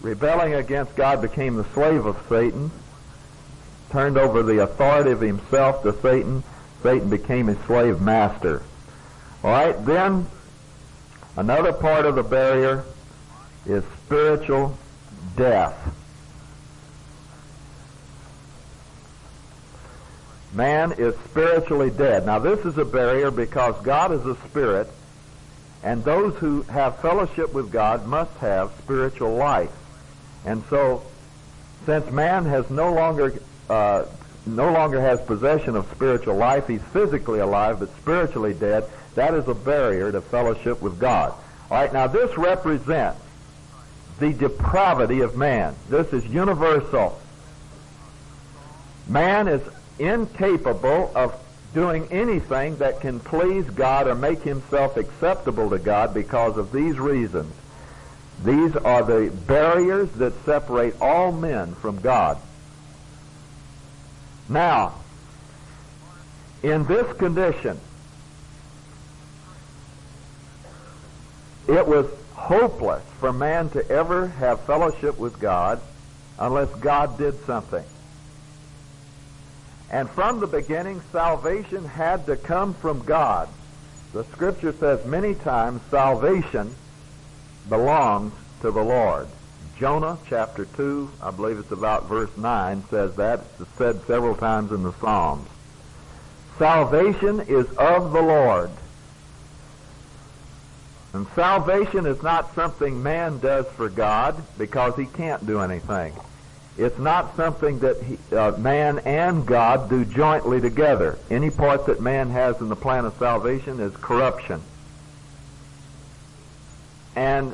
rebelling against God, became the slave of Satan, turned over the authority of himself to Satan. Satan became his slave master. All right, then another part of the barrier is spiritual death. Man is spiritually dead. Now this is a barrier because God is a spirit and those who have fellowship with God must have spiritual life. And so, since man has no longer uh, no longer has possession of spiritual life, he's physically alive but spiritually dead. That is a barrier to fellowship with God. All right, now this represents the depravity of man. This is universal. Man is incapable of doing anything that can please God or make himself acceptable to God because of these reasons. These are the barriers that separate all men from God. Now, in this condition, It was hopeless for man to ever have fellowship with God unless God did something. And from the beginning, salvation had to come from God. The scripture says many times salvation belongs to the Lord. Jonah chapter 2, I believe it's about verse 9, says that. It's said several times in the Psalms. Salvation is of the Lord. And salvation is not something man does for God because he can't do anything. It's not something that he, uh, man and God do jointly together. Any part that man has in the plan of salvation is corruption. And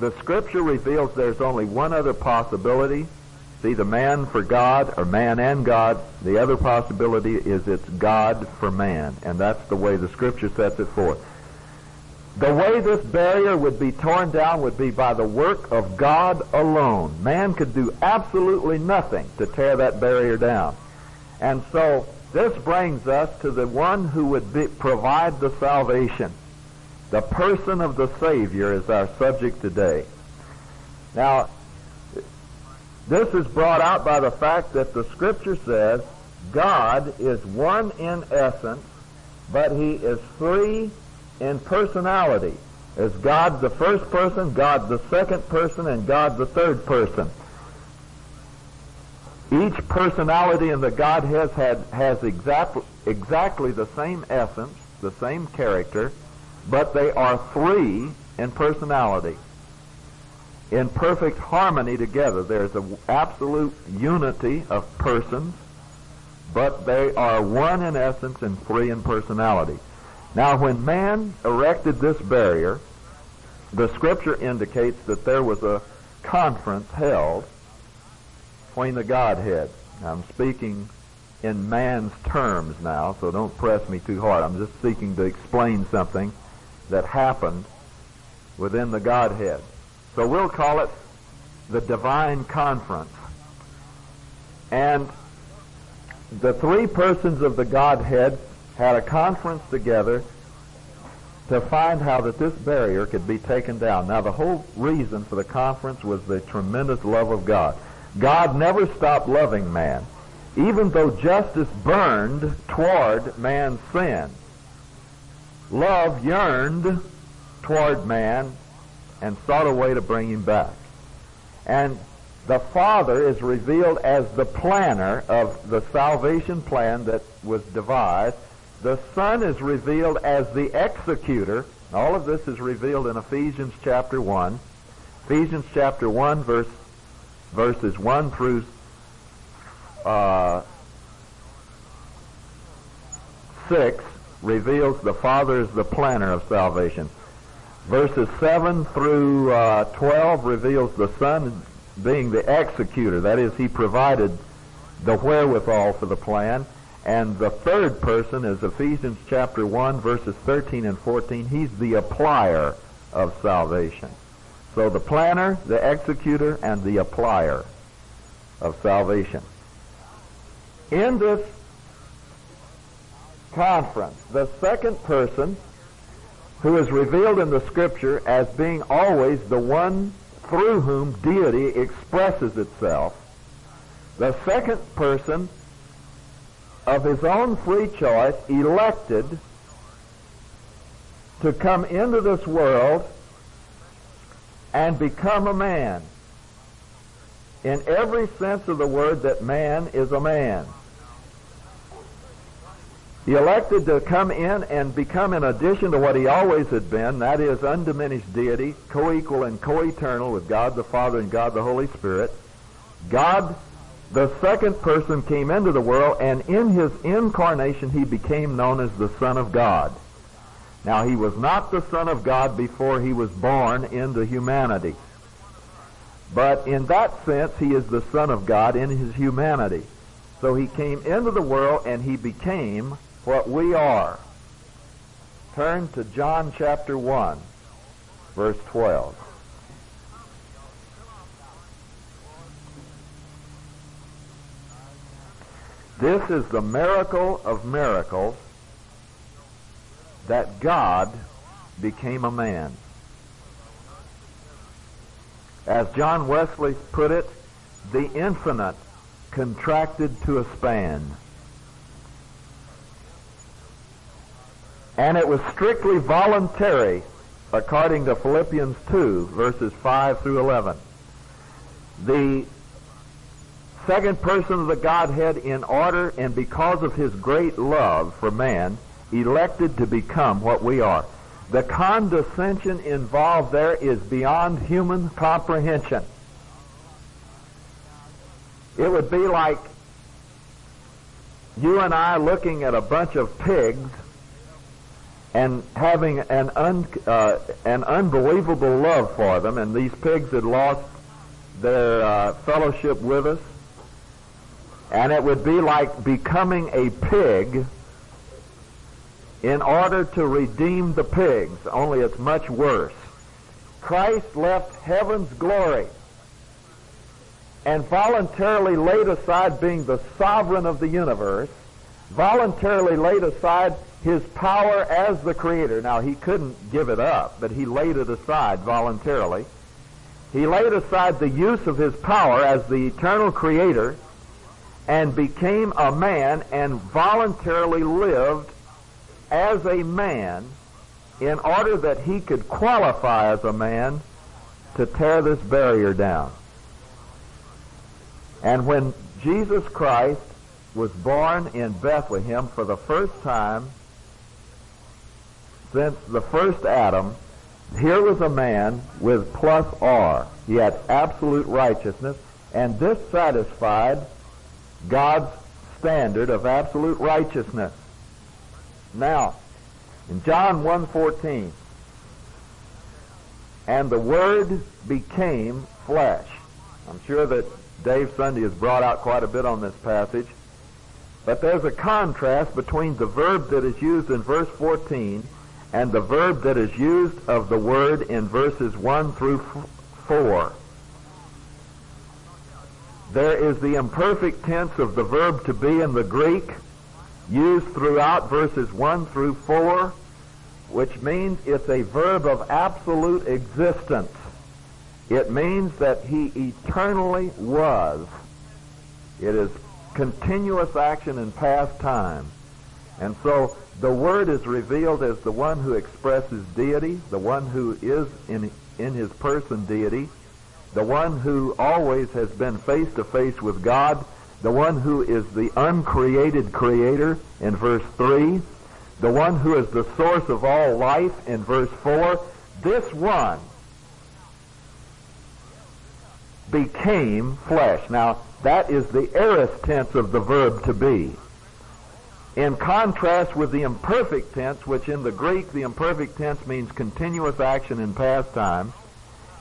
the scripture reveals there's only one other possibility. It's either man for God or man and God. The other possibility is it's God for man. And that's the way the scripture sets it forth. The way this barrier would be torn down would be by the work of God alone. Man could do absolutely nothing to tear that barrier down. And so this brings us to the one who would be, provide the salvation. The person of the Savior is our subject today. Now, this is brought out by the fact that the Scripture says God is one in essence, but He is three in personality. Is God the first person, God the second person, and God the third person. Each personality in the Godhead has, has exactly, exactly the same essence, the same character, but they are three in personality. In perfect harmony together. There's an absolute unity of persons, but they are one in essence and three in personality. Now, when man erected this barrier, the scripture indicates that there was a conference held between the Godhead. I'm speaking in man's terms now, so don't press me too hard. I'm just seeking to explain something that happened within the Godhead. So we'll call it the divine conference. And the three persons of the Godhead had a conference together to find how that this barrier could be taken down. Now the whole reason for the conference was the tremendous love of God. God never stopped loving man. Even though justice burned toward man's sin, love yearned toward man and sought a way to bring him back. And the Father is revealed as the planner of the salvation plan that was devised. The Son is revealed as the executor. All of this is revealed in Ephesians chapter 1. Ephesians chapter 1 verse, verses 1 through uh, 6 reveals the Father is the planner of salvation. Verses 7 through uh, 12 reveals the Son being the executor. That is, He provided the wherewithal for the plan. And the third person is Ephesians chapter 1, verses 13 and 14. He's the applier of salvation. So the planner, the executor, and the applier of salvation. In this conference. The second person who is revealed in the scripture as being always the one through whom deity expresses itself. The second person of his own free choice elected to come into this world and become a man. In every sense of the word that man is a man. He elected to come in and become in addition to what he always had been, that is undiminished deity, co-equal and co-eternal with God the Father and God the Holy Spirit. God, the second person, came into the world and in his incarnation he became known as the Son of God. Now he was not the Son of God before he was born into humanity. But in that sense, he is the Son of God in his humanity. So he came into the world and he became what we are. Turn to John chapter 1, verse 12. This is the miracle of miracles that God became a man. As John Wesley put it, the infinite contracted to a span. And it was strictly voluntary, according to Philippians 2, verses 5 through 11. The second person of the Godhead, in order and because of his great love for man, elected to become what we are. The condescension involved there is beyond human comprehension. It would be like you and I looking at a bunch of pigs and having an un, uh, an unbelievable love for them, and these pigs had lost their uh, fellowship with us, and it would be like becoming a pig in order to redeem the pigs, only it's much worse. Christ left heaven's glory and voluntarily laid aside being the sovereign of the universe, voluntarily laid aside his power as the creator. Now, he couldn't give it up, but he laid it aside voluntarily. He laid aside the use of his power as the eternal creator and became a man and voluntarily lived as a man in order that he could qualify as a man to tear this barrier down. And when Jesus Christ was born in Bethlehem for the first time since the first Adam, here was a man with plus R. He had absolute righteousness, and this satisfied God's standard of absolute righteousness. Now, in John 1.14, and the Word became flesh. I'm sure that Dave Sunday has brought out quite a bit on this passage. But there's a contrast between the verb that is used in verse 14 and the verb that is used of the word in verses 1 through 4. There is the imperfect tense of the verb to be in the Greek used throughout verses 1 through 4, which means it's a verb of absolute existence. It means that he eternally was. It is continuous action in past time. And so the Word is revealed as the one who expresses deity, the one who is in, in his person deity, the one who always has been face to face with God, the one who is the uncreated creator in verse 3, the one who is the source of all life in verse 4. This one became flesh. Now, that is the aorist tense of the verb to be. In contrast with the imperfect tense, which in the Greek the imperfect tense means continuous action in past time,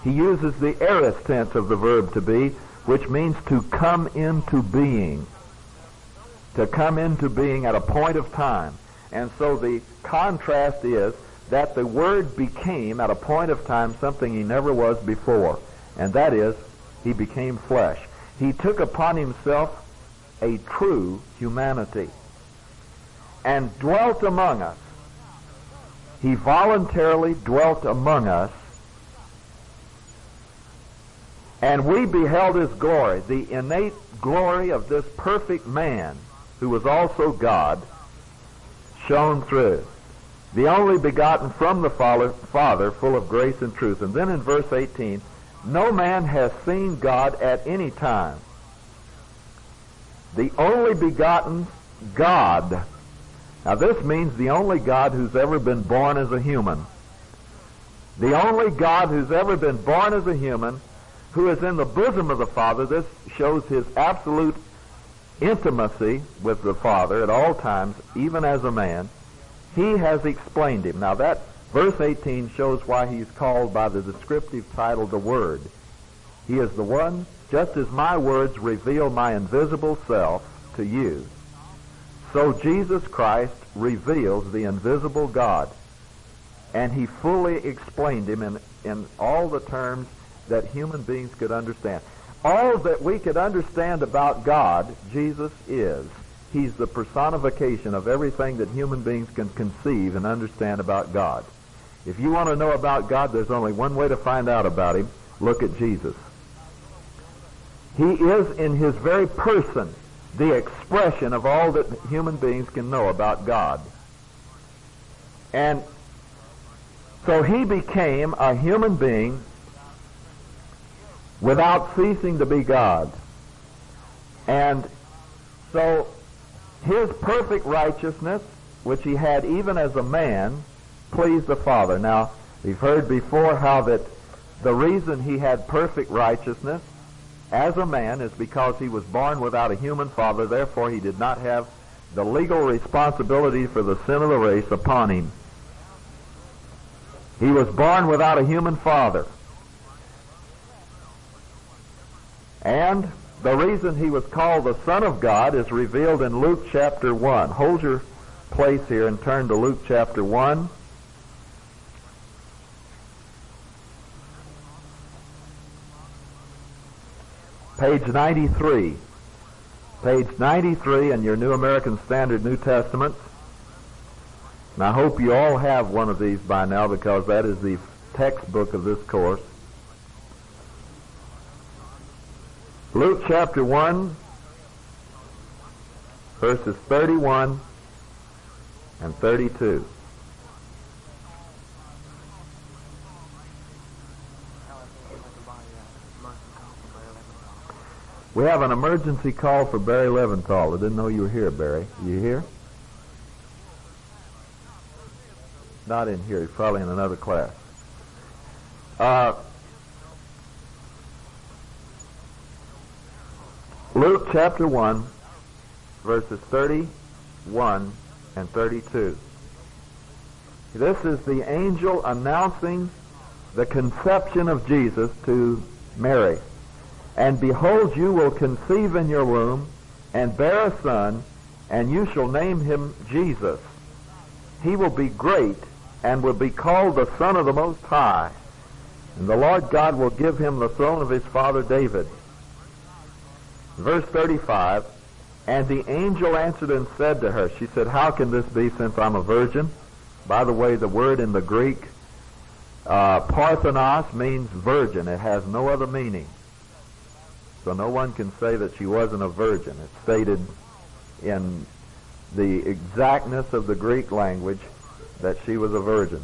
he uses the aorist tense of the verb to be, which means to come into being. To come into being at a point of time. And so the contrast is that the Word became at a point of time something he never was before. And that is he became flesh. He took upon himself a true humanity and dwelt among us. He voluntarily dwelt among us and we beheld his glory, the innate glory of this perfect man who was also God shone through. The only begotten from the Father, full of grace and truth. And then in verse 18, no man has seen God at any time. The only begotten God. Now this means the only God who's ever been born as a human. The only God who's ever been born as a human, who is in the bosom of the Father. This shows his absolute intimacy with the Father at all times, even as a man. He has explained him. Now that Verse 18 shows why he's called by the descriptive title the Word. He is the one, just as my words reveal my invisible self to you, so Jesus Christ reveals the invisible God. And he fully explained him in, in all the terms that human beings could understand. All that we could understand about God, Jesus is. He's the personification of everything that human beings can conceive and understand about God. If you want to know about God, there's only one way to find out about Him. Look at Jesus. He is in His very person the expression of all that human beings can know about God. And so he became a human being without ceasing to be God. And so his perfect righteousness, which he had even as a man, pleased the Father. Now, we've heard before how that the reason he had perfect righteousness as a man is because he was born without a human father, therefore he did not have the legal responsibility for the sin of the race upon him. He was born without a human father. And the reason he was called the Son of God is revealed in Luke chapter 1. Hold your place here and turn to Luke chapter 1. Page 93. Page 93 in your New American Standard New Testament. And I hope you all have one of these by now because that is the textbook of this course. Luke chapter 1, verses 31 and 32. We have an emergency call for Barry Leventhal. I didn't know you were here, Barry. You here? Not in here. He's probably in another class. Uh, Luke chapter 1, verses 31 and 32. This is the angel announcing the conception of Jesus to Mary. And behold, you will conceive in your womb and bear a son, and you shall name him Jesus. He will be great and will be called the Son of the Most High. And the Lord God will give him the throne of his father David. Verse 35, And the angel answered and said to her, She said, How can this be since I'm a virgin? By the way, the word in the Greek, uh, parthenos, means virgin. It has no other meaning. So no one can say that she wasn't a virgin. It's stated in the exactness of the Greek language that she was a virgin.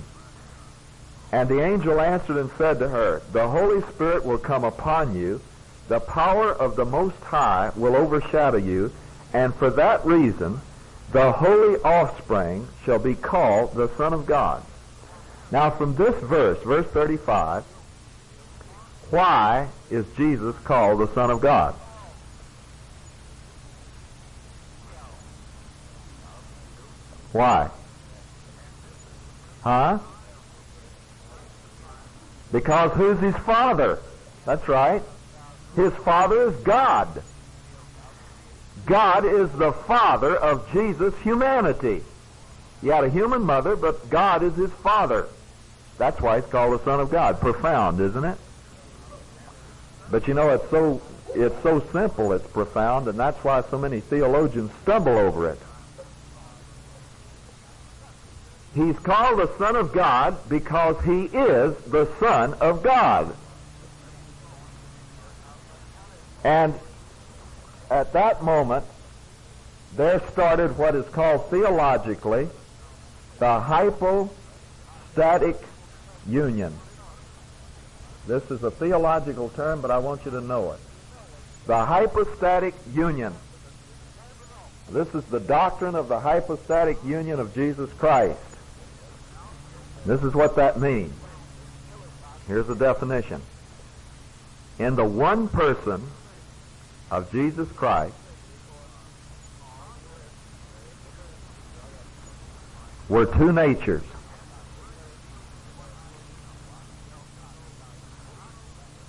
And the angel answered and said to her, The Holy Spirit will come upon you, the power of the Most High will overshadow you, and for that reason the holy offspring shall be called the Son of God. Now from this verse, verse 35, why is Jesus called the Son of God? Why? Huh? Because who's his father? That's right. His father is God. God is the father of Jesus' humanity. He had a human mother, but God is his father. That's why he's called the Son of God. Profound, isn't it? But you know, it's so it's so simple, it's profound, and that's why so many theologians stumble over it. He's called the Son of God because he is the Son of God. And at that moment, there started what is called theologically the hypostatic union. This is a theological term, but I want you to know it. The hypostatic union. This is the doctrine of the hypostatic union of Jesus Christ. This is what that means. Here's the definition. In the one person of Jesus Christ were two natures.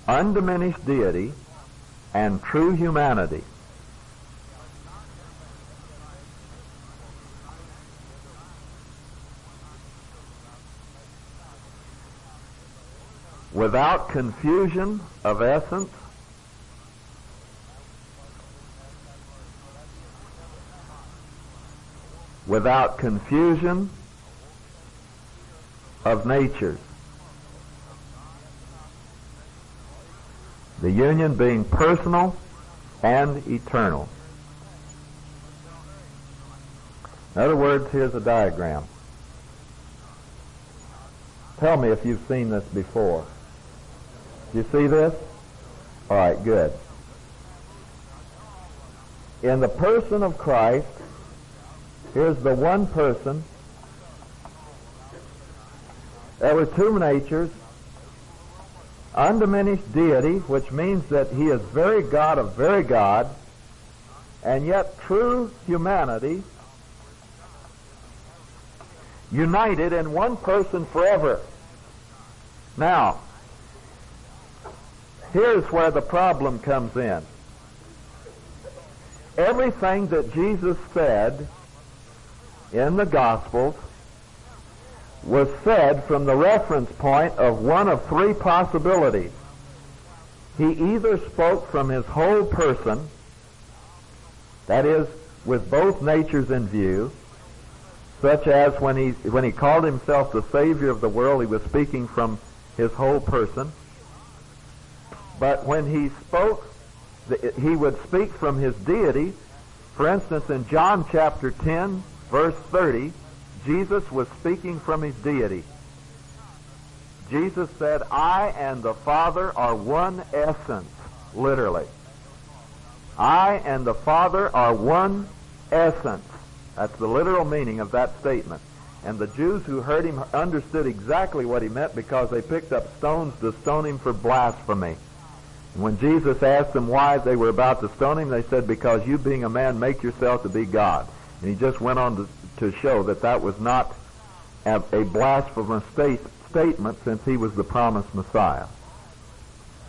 undiminished deity and true humanity. Without confusion of essence, without confusion of natures. the union being personal and eternal. In other words, here's a diagram. tell me if you've seen this before. Do you see this? All right, good. In the person of Christ, here's the one person. There were two natures, undiminished deity, which means that he is very God of very God, and yet true humanity, united in one person forever. Now, here's where the problem comes in. Everything that Jesus said in the Gospels was said from the reference point of one of three possibilities. He either spoke from his whole person, that is, with both natures in view, such as when he, when he called himself the Savior of the world, he was speaking from his whole person. But when he spoke, he would speak from his deity. For instance, in John chapter 10, verse 30, Jesus was speaking from his deity. Jesus said, I and the Father are one essence, literally. I and the Father are one essence. That's the literal meaning of that statement. And the Jews who heard him understood exactly what he meant because they picked up stones to stone him for blasphemy. And when Jesus asked them why they were about to stone him, they said, because you being a man make yourself to be God. And he just went on to to show that that was not a, a blasphemous state, statement since he was the promised Messiah.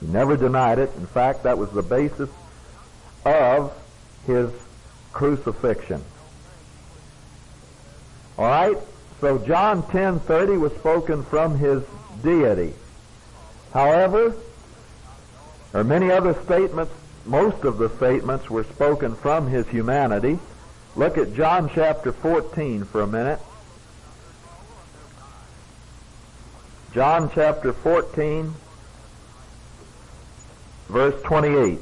He never denied it. In fact, that was the basis of his crucifixion. All right? So John 10:30 was spoken from his deity. However, there are many other statements, most of the statements were spoken from his humanity. Look at John chapter 14 for a minute. John chapter 14, verse 28.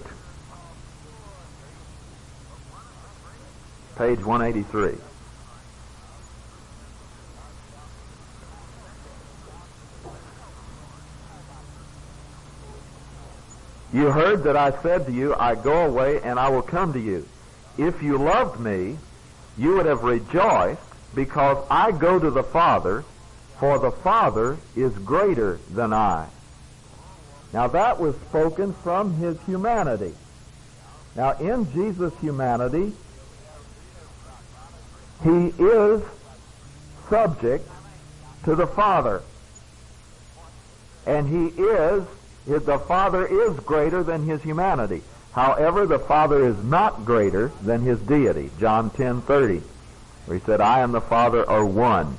Page 183. You heard that I said to you, I go away and I will come to you. If you loved me, you would have rejoiced because I go to the Father, for the Father is greater than I. Now that was spoken from his humanity. Now in Jesus' humanity, he is subject to the Father. And he is, the Father is greater than his humanity. However, the Father is not greater than his deity. John 10:30, where he said, "I and the Father are one."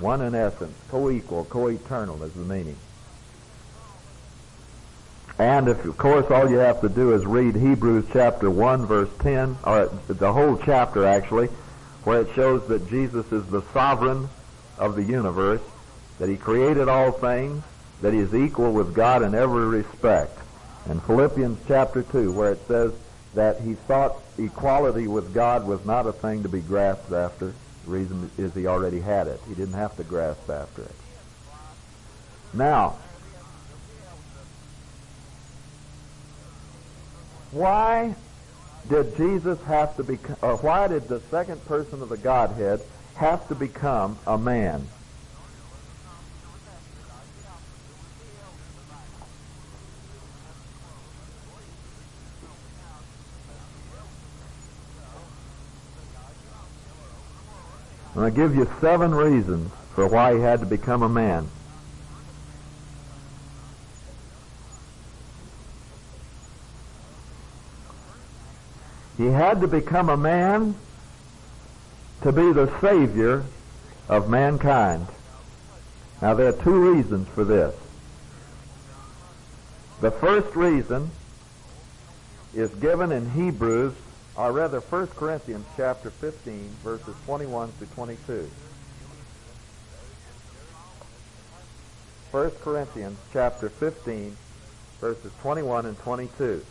One in essence, co-equal, co-eternal is the meaning. And if, of course, all you have to do is read Hebrews chapter 1 verse 10, or the whole chapter actually, where it shows that Jesus is the sovereign of the universe, that he created all things, that he is equal with God in every respect in Philippians chapter 2 where it says that he thought equality with God was not a thing to be grasped after. The reason is he already had it. He didn't have to grasp after it. Now, why did Jesus have to become, or why did the second person of the Godhead have to become a man? Going to give you seven reasons for why he had to become a man. He had to become a man to be the Savior of mankind. Now there are two reasons for this. The first reason is given in Hebrews or rather 1 Corinthians chapter 15 verses 21 to 22. 1 Corinthians chapter 15 verses 21 and 22.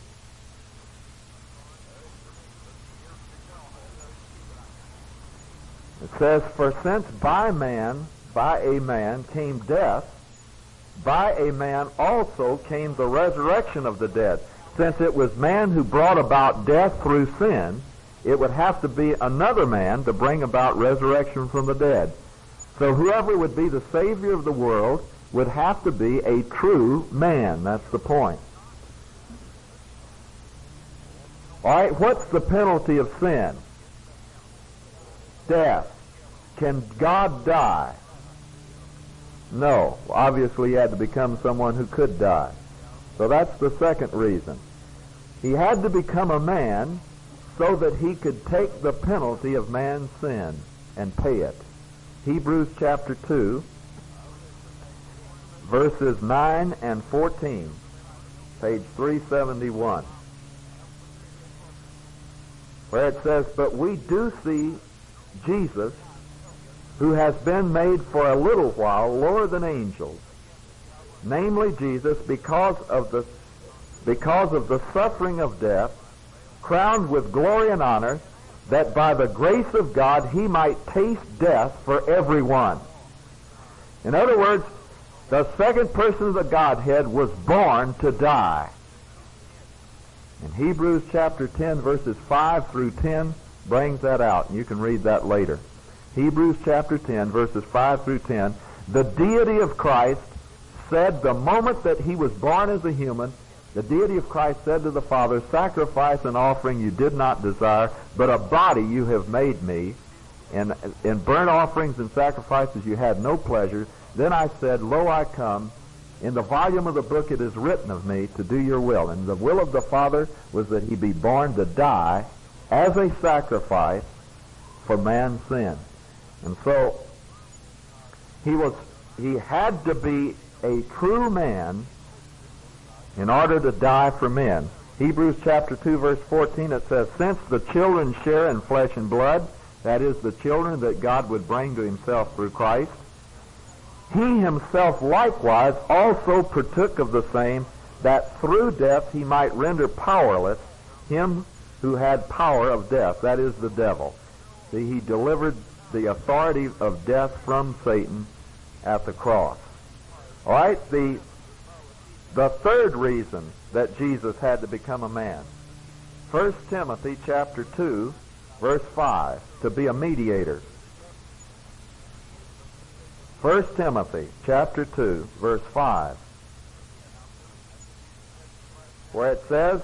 It says, For since by man, by a man, came death, by a man also came the resurrection of the dead. Since it was man who brought about death through sin, it would have to be another man to bring about resurrection from the dead. So whoever would be the Savior of the world would have to be a true man. That's the point. All right, what's the penalty of sin? Death. Can God die? No. Obviously, he had to become someone who could die. So that's the second reason. He had to become a man so that he could take the penalty of man's sin and pay it. Hebrews chapter 2, verses 9 and 14, page 371, where it says, But we do see Jesus, who has been made for a little while lower than angels, namely Jesus, because of the because of the suffering of death, crowned with glory and honor, that by the grace of God he might taste death for everyone. In other words, the second person of the Godhead was born to die. In Hebrews chapter 10 verses 5 through 10 brings that out, and you can read that later. Hebrews chapter 10 verses 5 through 10, the deity of Christ said the moment that he was born as a human, the deity of Christ said to the Father, Sacrifice and offering you did not desire, but a body you have made me. And in burnt offerings and sacrifices you had no pleasure. Then I said, Lo, I come. In the volume of the book it is written of me to do your will. And the will of the Father was that he be born to die as a sacrifice for man's sin. And so he was he had to be a true man in order to die for men. Hebrews chapter 2 verse 14 it says, Since the children share in flesh and blood, that is the children that God would bring to himself through Christ, he himself likewise also partook of the same, that through death he might render powerless him who had power of death, that is the devil. See, he delivered the authority of death from Satan at the cross. All right, the the third reason that Jesus had to become a man. 1 Timothy chapter 2, verse 5, to be a mediator. 1 Timothy chapter 2, verse 5, where it says,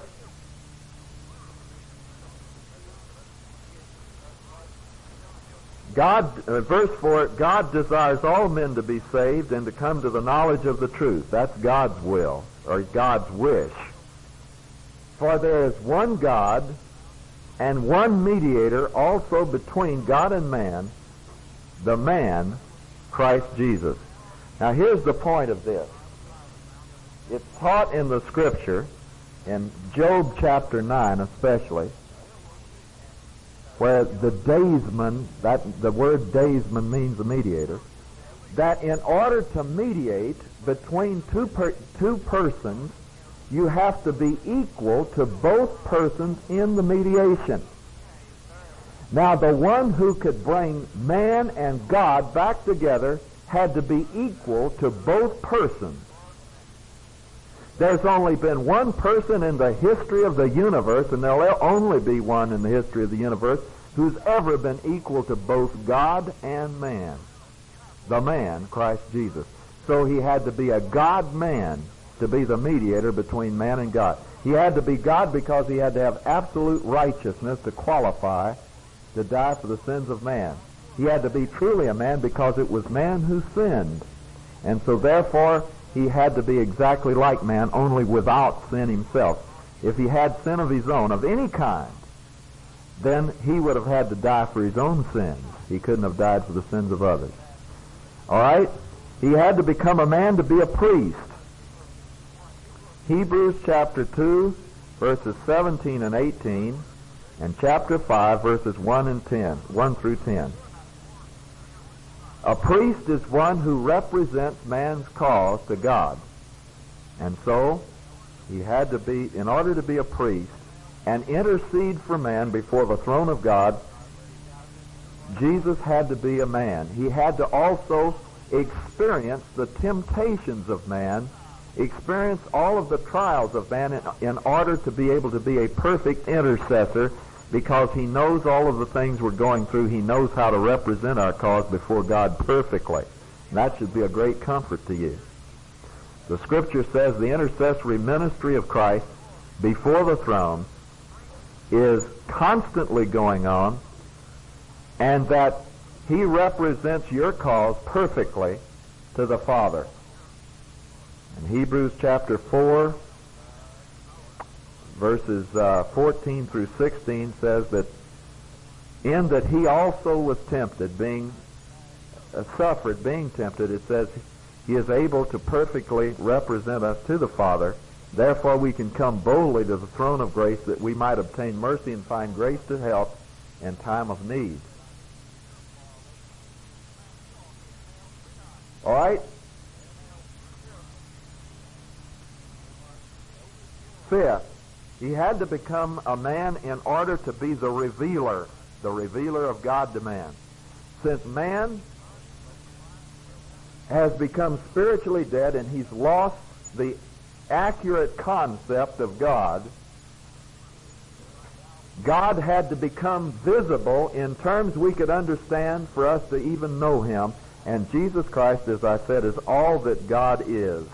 God, uh, verse 4, God desires all men to be saved and to come to the knowledge of the truth. That's God's will, or God's wish. For there is one God and one mediator also between God and man, the man, Christ Jesus. Now here's the point of this. It's taught in the scripture, in Job chapter 9 especially, where the daysman, that the word daysman means a mediator, that in order to mediate between two per, two persons, you have to be equal to both persons in the mediation. Now, the one who could bring man and God back together had to be equal to both persons. There's only been one person in the history of the universe, and there'll only be one in the history of the universe, who's ever been equal to both God and man. The man, Christ Jesus. So he had to be a God-man to be the mediator between man and God. He had to be God because he had to have absolute righteousness to qualify to die for the sins of man. He had to be truly a man because it was man who sinned. And so therefore, he had to be exactly like man, only without sin himself. If he had sin of his own, of any kind, then he would have had to die for his own sins. He couldn't have died for the sins of others. All right? He had to become a man to be a priest. Hebrews chapter 2, verses 17 and 18, and chapter 5, verses 1 and 10, 1 through 10. A priest is one who represents man's cause to God. And so, he had to be, in order to be a priest and intercede for man before the throne of God, Jesus had to be a man. He had to also experience the temptations of man, experience all of the trials of man in, in order to be able to be a perfect intercessor because he knows all of the things we're going through. He knows how to represent our cause before God perfectly. And that should be a great comfort to you. The scripture says the intercessory ministry of Christ before the throne is constantly going on and that he represents your cause perfectly to the Father. In Hebrews chapter 4, verses uh, 14 through 16 says that in that he also was tempted, being uh, suffered, being tempted, it says he is able to perfectly represent us to the Father. Therefore we can come boldly to the throne of grace that we might obtain mercy and find grace to help in time of need. All right? Fifth, he had to become a man in order to be the revealer, the revealer of God to man. Since man has become spiritually dead and he's lost the accurate concept of God, God had to become visible in terms we could understand for us to even know him. And Jesus Christ, as I said, is all that God is,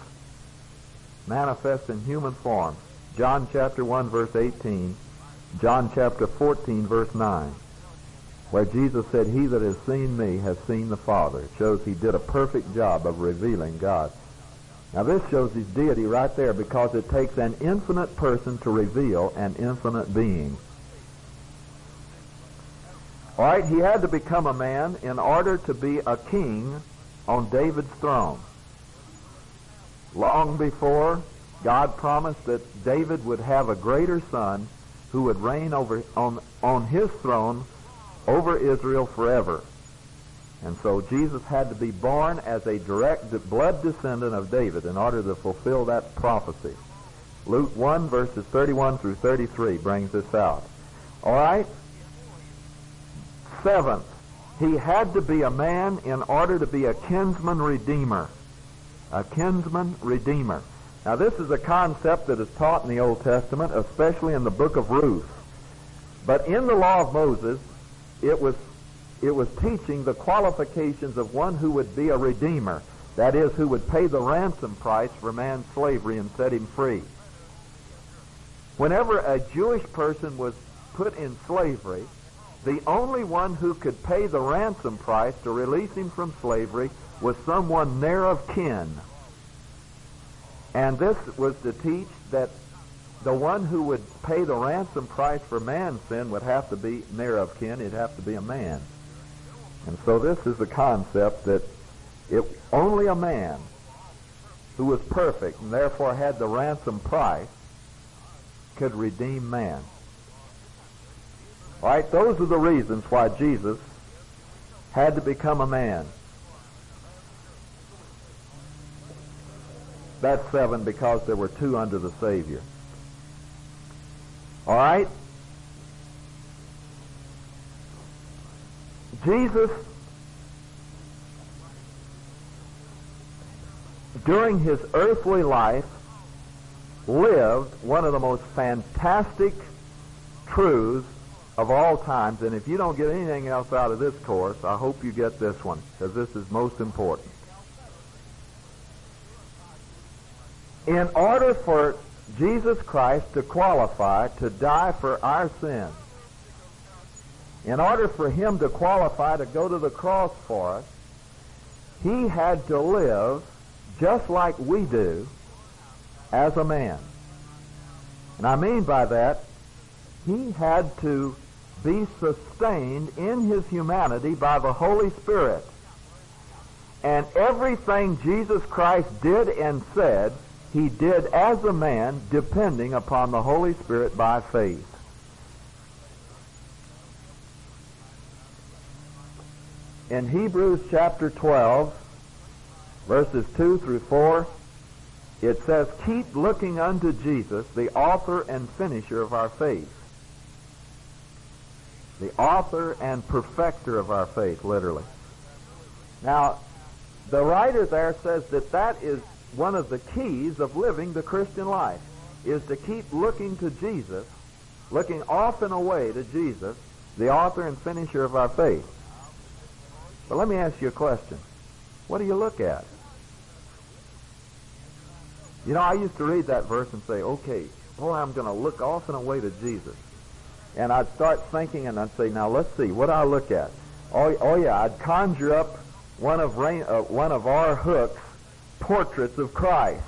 manifest in human form. John chapter 1 verse 18, John chapter 14 verse 9, where Jesus said, He that has seen me has seen the Father. It shows he did a perfect job of revealing God. Now this shows his deity right there because it takes an infinite person to reveal an infinite being. All right, he had to become a man in order to be a king on David's throne. Long before God promised that David would have a greater son who would reign over on, on his throne over Israel forever. And so Jesus had to be born as a direct blood descendant of David in order to fulfill that prophecy. Luke 1 verses 31 through 33 brings this out. All right? Seventh, he had to be a man in order to be a kinsman redeemer. A kinsman redeemer. Now this is a concept that is taught in the Old Testament, especially in the book of Ruth. But in the law of Moses, it was, it was teaching the qualifications of one who would be a redeemer. That is, who would pay the ransom price for man's slavery and set him free. Whenever a Jewish person was put in slavery, the only one who could pay the ransom price to release him from slavery was someone near of kin. And this was to teach that the one who would pay the ransom price for man's sin would have to be near of kin. It'd have to be a man. And so this is the concept that it, only a man who was perfect and therefore had the ransom price could redeem man. All right, those are the reasons why Jesus had to become a man. That's seven because there were two under the Savior. All right? Jesus, during his earthly life, lived one of the most fantastic truths of all times. And if you don't get anything else out of this course, I hope you get this one, because this is most important. In order for Jesus Christ to qualify to die for our sins, in order for him to qualify to go to the cross for us, he had to live just like we do as a man. And I mean by that, he had to be sustained in his humanity by the Holy Spirit. And everything Jesus Christ did and said he did as a man depending upon the Holy Spirit by faith. In Hebrews chapter 12, verses 2 through 4, it says, Keep looking unto Jesus, the author and finisher of our faith. The author and perfecter of our faith, literally. Now, the writer there says that that is one of the keys of living the Christian life, is to keep looking to Jesus, looking off and away to Jesus, the author and finisher of our faith. But let me ask you a question. What do you look at? You know, I used to read that verse and say, okay, boy, I'm going to look off and away to Jesus. And I'd start thinking and I'd say, now let's see, what do I look at? Oh, oh yeah, I'd conjure up one of, Rain, uh, one of R. Hook's portraits of Christ.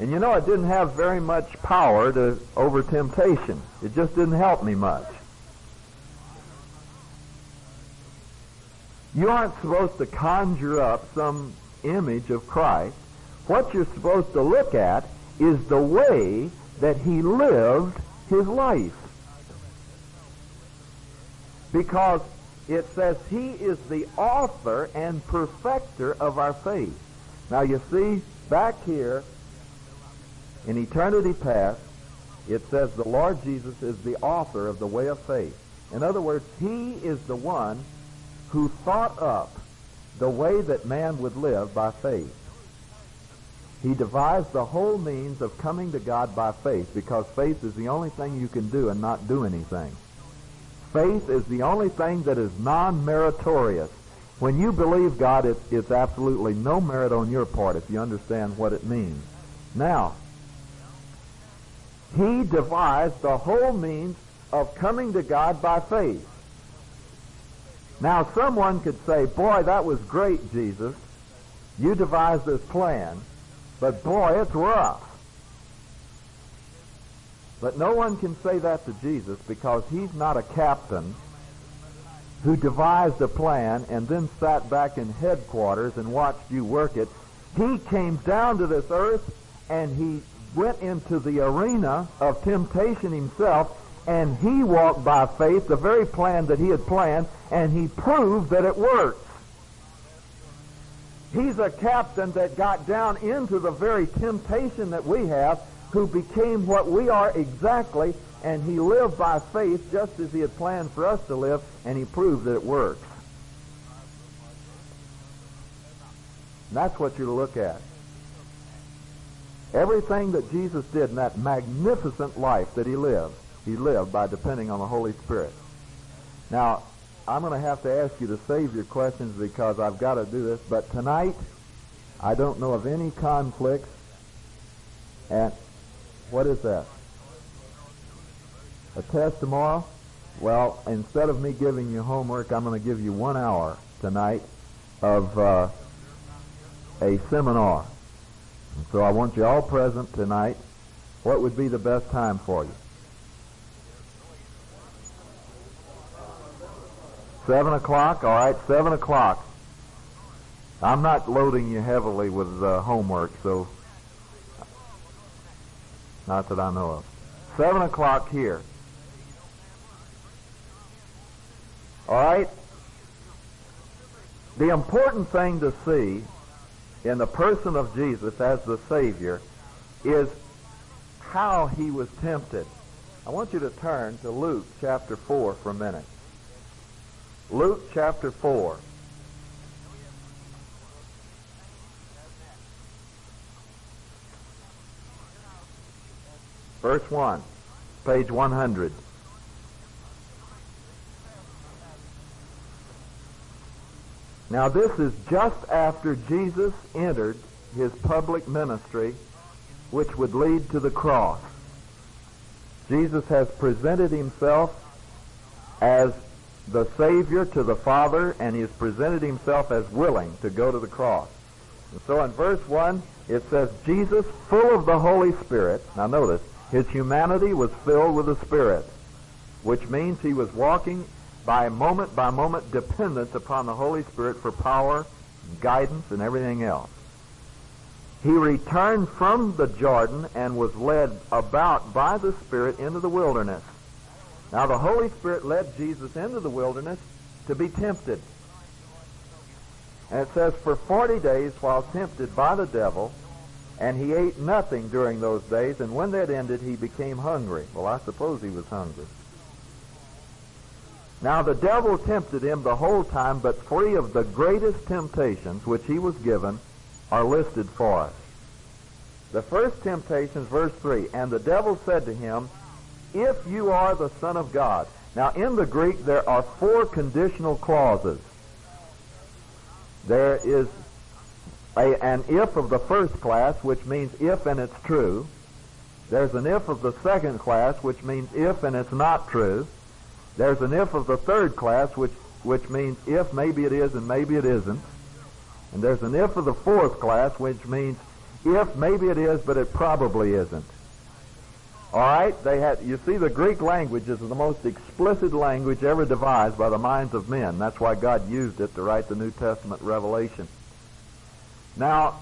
And you know, it didn't have very much power to over temptation. It just didn't help me much. You aren't supposed to conjure up some image of Christ. What you're supposed to look at is the way that he lived his life. Because it says he is the author and perfecter of our faith. Now you see, back here, in eternity past, it says the Lord Jesus is the author of the way of faith. In other words, he is the one who thought up the way that man would live by faith. He devised the whole means of coming to God by faith because faith is the only thing you can do and not do anything. Faith is the only thing that is non-meritorious. When you believe God, it's, it's absolutely no merit on your part if you understand what it means. Now, he devised the whole means of coming to God by faith. Now, someone could say, boy, that was great, Jesus. You devised this plan, but boy, it's rough. But no one can say that to Jesus because he's not a captain who devised a plan and then sat back in headquarters and watched you work it. He came down to this earth and he went into the arena of temptation himself and he walked by faith the very plan that he had planned and he proved that it works. He's a captain that got down into the very temptation that we have who became what we are exactly, and he lived by faith just as he had planned for us to live, and he proved that it works. And that's what you're to look at. Everything that Jesus did in that magnificent life that he lived, he lived by depending on the Holy Spirit. Now, I'm going to have to ask you to save your questions because I've got to do this, but tonight, I don't know of any conflicts, and what is that? A test tomorrow? Well, instead of me giving you homework, I'm going to give you one hour tonight of uh, a seminar. And so I want you all present tonight. What would be the best time for you? Seven o'clock? All right, seven o'clock. I'm not loading you heavily with uh, homework, so not that I know of. Seven o'clock here. All right? The important thing to see in the person of Jesus as the Savior is how he was tempted. I want you to turn to Luke chapter 4 for a minute. Luke chapter 4. Verse 1, page 100. Now this is just after Jesus entered his public ministry, which would lead to the cross. Jesus has presented himself as the Savior to the Father, and he has presented himself as willing to go to the cross. And so in verse 1, it says, Jesus, full of the Holy Spirit. Now notice, his humanity was filled with the Spirit, which means he was walking by moment by moment dependence upon the Holy Spirit for power, guidance, and everything else. He returned from the Jordan and was led about by the Spirit into the wilderness. Now the Holy Spirit led Jesus into the wilderness to be tempted. And it says, for 40 days while tempted by the devil, and he ate nothing during those days, and when that ended, he became hungry. Well, I suppose he was hungry. Now the devil tempted him the whole time, but three of the greatest temptations which he was given are listed for us. The first temptation is verse 3. And the devil said to him, If you are the Son of God. Now in the Greek there are four conditional clauses. There is a, an if of the first class, which means if and it's true. There's an if of the second class, which means if and it's not true. There's an if of the third class, which, which means if maybe it is and maybe it isn't. And there's an if of the fourth class, which means if maybe it is, but it probably isn't. All right, they had. You see, the Greek language is the most explicit language ever devised by the minds of men. That's why God used it to write the New Testament revelation. Now,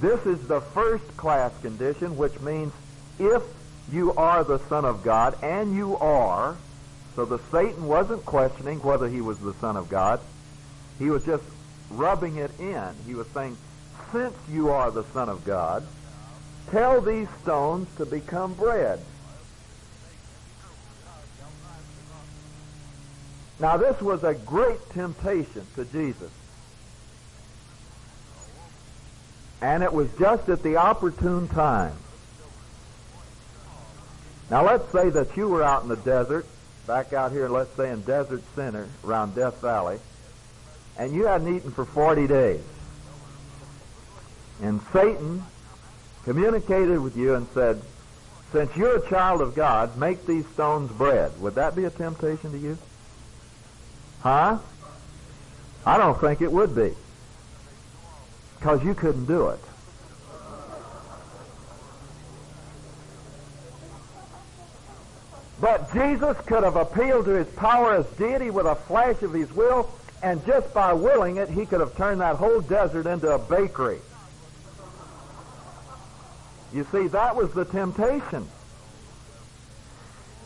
this is the first class condition, which means if you are the Son of God, and you are, so the Satan wasn't questioning whether he was the Son of God. He was just rubbing it in. He was saying, since you are the Son of God, tell these stones to become bread. Now this was a great temptation to Jesus. And it was just at the opportune time. Now let's say that you were out in the desert back out here, let's say in Desert Center around Death Valley, and you hadn't eaten for 40 days. And Satan communicated with you and said, since you're a child of God, make these stones bread. Would that be a temptation to you? Huh? I don't think it would be. Because you couldn't do it. But Jesus could have appealed to his power as deity with a flash of his will, and just by willing it, he could have turned that whole desert into a bakery. You see, that was the temptation.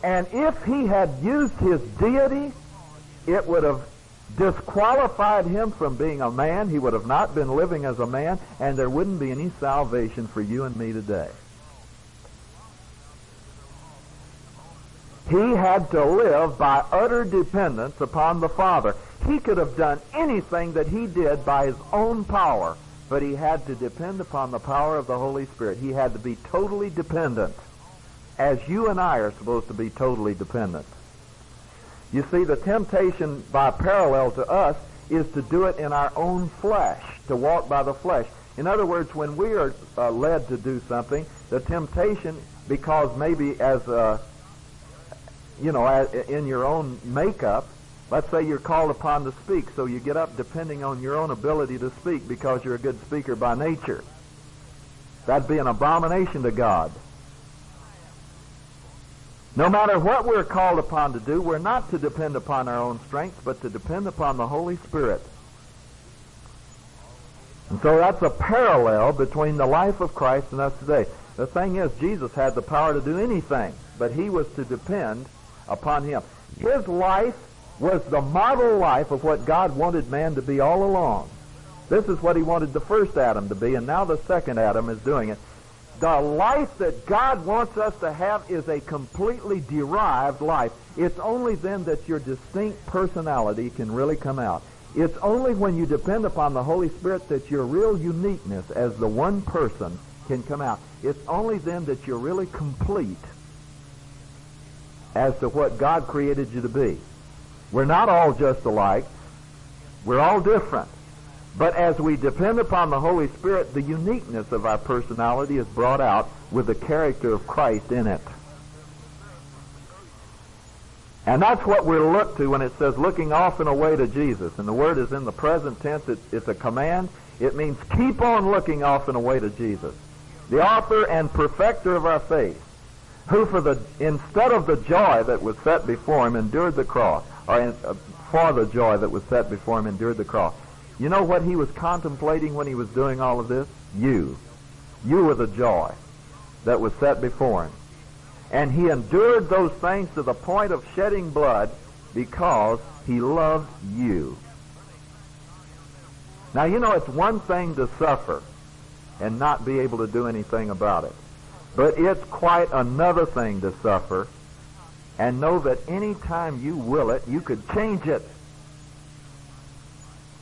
And if he had used his deity, it would have disqualified him from being a man. He would have not been living as a man, and there wouldn't be any salvation for you and me today. He had to live by utter dependence upon the Father. He could have done anything that he did by his own power, but he had to depend upon the power of the Holy Spirit. He had to be totally dependent, as you and I are supposed to be totally dependent. You see, the temptation by parallel to us is to do it in our own flesh, to walk by the flesh. In other words, when we are uh, led to do something, the temptation, because maybe as a you know, in your own makeup, let's say you're called upon to speak, so you get up depending on your own ability to speak because you're a good speaker by nature. That'd be an abomination to God. No matter what we're called upon to do, we're not to depend upon our own strength, but to depend upon the Holy Spirit. And so that's a parallel between the life of Christ and us today. The thing is, Jesus had the power to do anything, but he was to depend upon him. His life was the model life of what God wanted man to be all along. This is what he wanted the first Adam to be, and now the second Adam is doing it. The life that God wants us to have is a completely derived life. It's only then that your distinct personality can really come out. It's only when you depend upon the Holy Spirit that your real uniqueness as the one person can come out. It's only then that you're really complete as to what God created you to be. We're not all just alike. We're all different. But as we depend upon the Holy Spirit, the uniqueness of our personality is brought out with the character of Christ in it. And that's what we're looked to when it says looking off and away to Jesus. And the word is in the present tense. It's, it's a command. It means keep on looking off and away to Jesus. The author and perfecter of our faith who for the instead of the joy that was set before him endured the cross, or in, uh, for the joy that was set before him endured the cross. You know what he was contemplating when he was doing all of this? You. You were the joy that was set before him. And he endured those things to the point of shedding blood because he loved you. Now, you know, it's one thing to suffer and not be able to do anything about it. But it's quite another thing to suffer and know that any time you will it, you could change it.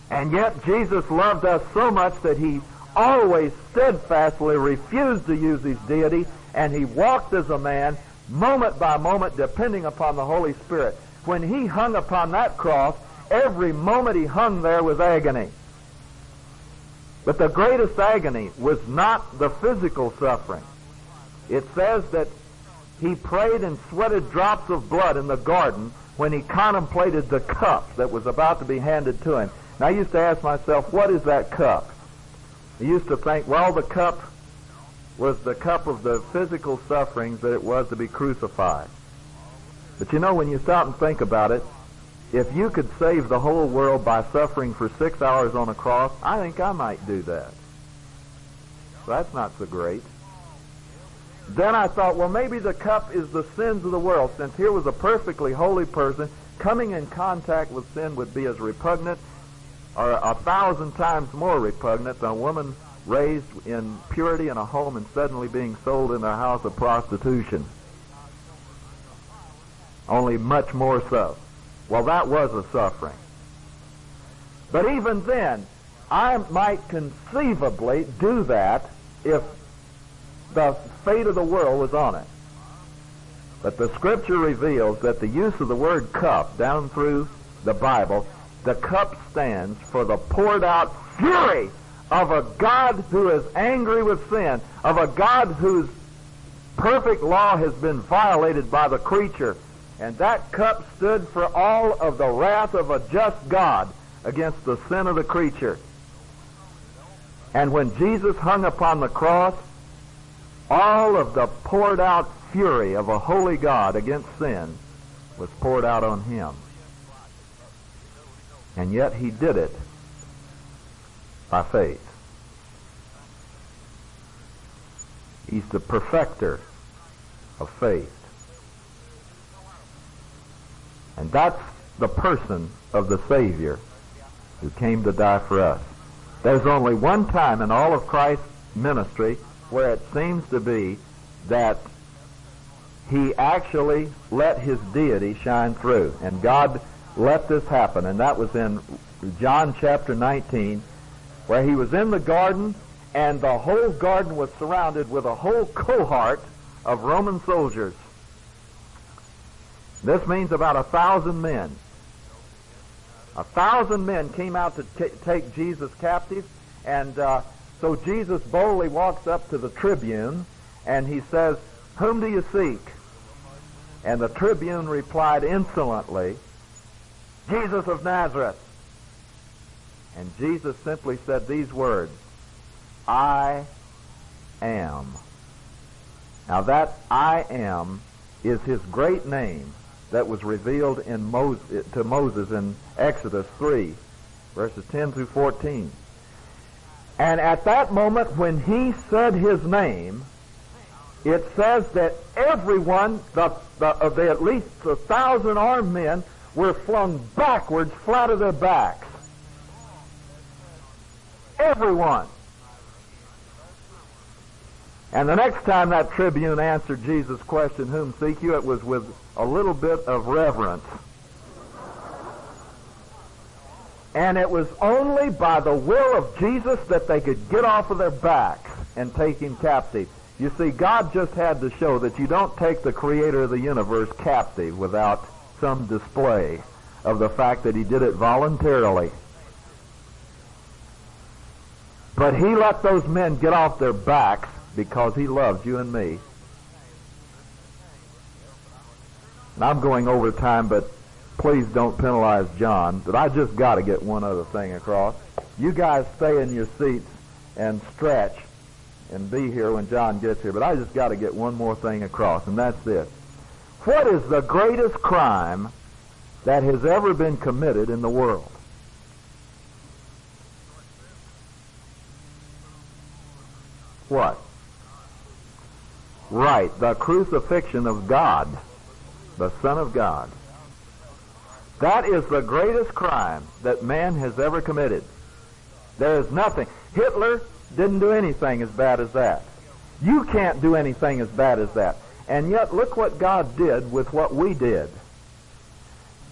And yet Jesus loved us so much that he always steadfastly refused to use his deity, and he walked as a man, moment by moment, depending upon the Holy Spirit. When he hung upon that cross, every moment he hung there was agony. But the greatest agony was not the physical suffering. It says that he prayed and sweated drops of blood in the garden when he contemplated the cup that was about to be handed to him. And I used to ask myself, what is that cup? I used to think, well, the cup was the cup of the physical sufferings that it was to be crucified. But you know, when you stop and think about it, if you could save the whole world by suffering for six hours on a cross, I think I might do that. So that's not so great. Then I thought, well, maybe the cup is the sins of the world, since here was a perfectly holy person coming in contact with sin would be as repugnant or a thousand times more repugnant than a woman raised in purity in a home and suddenly being sold in a house of prostitution. Only much more so. Well, that was a suffering. But even then, I might conceivably do that if the fate of the world was on it. But the scripture reveals that the use of the word cup down through the Bible, the cup stands for the poured out fury of a God who is angry with sin, of a God whose perfect law has been violated by the creature. And that cup stood for all of the wrath of a just God against the sin of the creature. And when Jesus hung upon the cross, all of the poured out fury of a holy God against sin was poured out on him. And yet he did it by faith. He's the perfecter of faith. And that's the person of the Savior who came to die for us. There's only one time in all of Christ's ministry where it seems to be that he actually let his deity shine through. And God let this happen. And that was in John chapter 19, where he was in the garden and the whole garden was surrounded with a whole cohort of Roman soldiers. This means about a thousand men. A thousand men came out to t- take Jesus captive, and uh, so Jesus boldly walks up to the tribune and he says, Whom do you seek? And the tribune replied insolently, Jesus of Nazareth. And Jesus simply said these words, I am. Now that I am is his great name that was revealed in to Moses in Exodus 3, verses 10 through 14. And at that moment when he said his name, it says that everyone, the, the, the at least a thousand armed men, were flung backwards flat of their backs. Everyone. And the next time that tribune answered Jesus' question, Whom seek you? it was with a little bit of reverence. And it was only by the will of Jesus that they could get off of their backs and take him captive. You see, God just had to show that you don't take the creator of the universe captive without some display of the fact that he did it voluntarily. But he let those men get off their backs because he loves you and me. And I'm going over time, but please don't penalize John, but I just got to get one other thing across. You guys stay in your seats and stretch and be here when John gets here, but I just got to get one more thing across, and that's this. What is the greatest crime that has ever been committed in the world? What? Right, the crucifixion of God, the Son of God. That is the greatest crime that man has ever committed. There is nothing. Hitler didn't do anything as bad as that. You can't do anything as bad as that. And yet look what God did with what we did.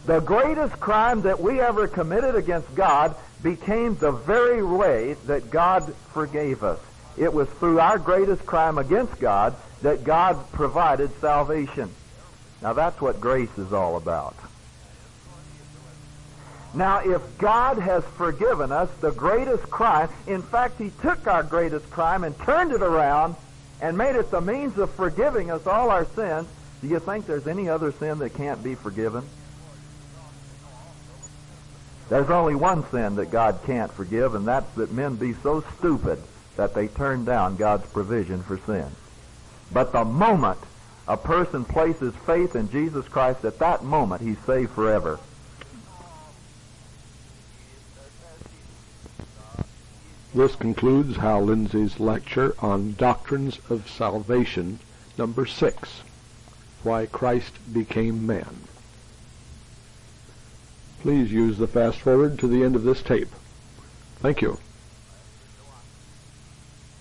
The greatest crime that we ever committed against God became the very way that God forgave us. It was through our greatest crime against God that God provided salvation. Now that's what grace is all about. Now, if God has forgiven us the greatest crime, in fact, He took our greatest crime and turned it around and made it the means of forgiving us all our sins, do you think there's any other sin that can't be forgiven? There's only one sin that God can't forgive, and that's that men be so stupid that they turn down God's provision for sin. But the moment a person places faith in Jesus Christ, at that moment he's saved forever. This concludes Hal Lindsey's lecture on Doctrines of Salvation, number six, Why Christ Became Man. Please use the fast forward to the end of this tape. Thank you.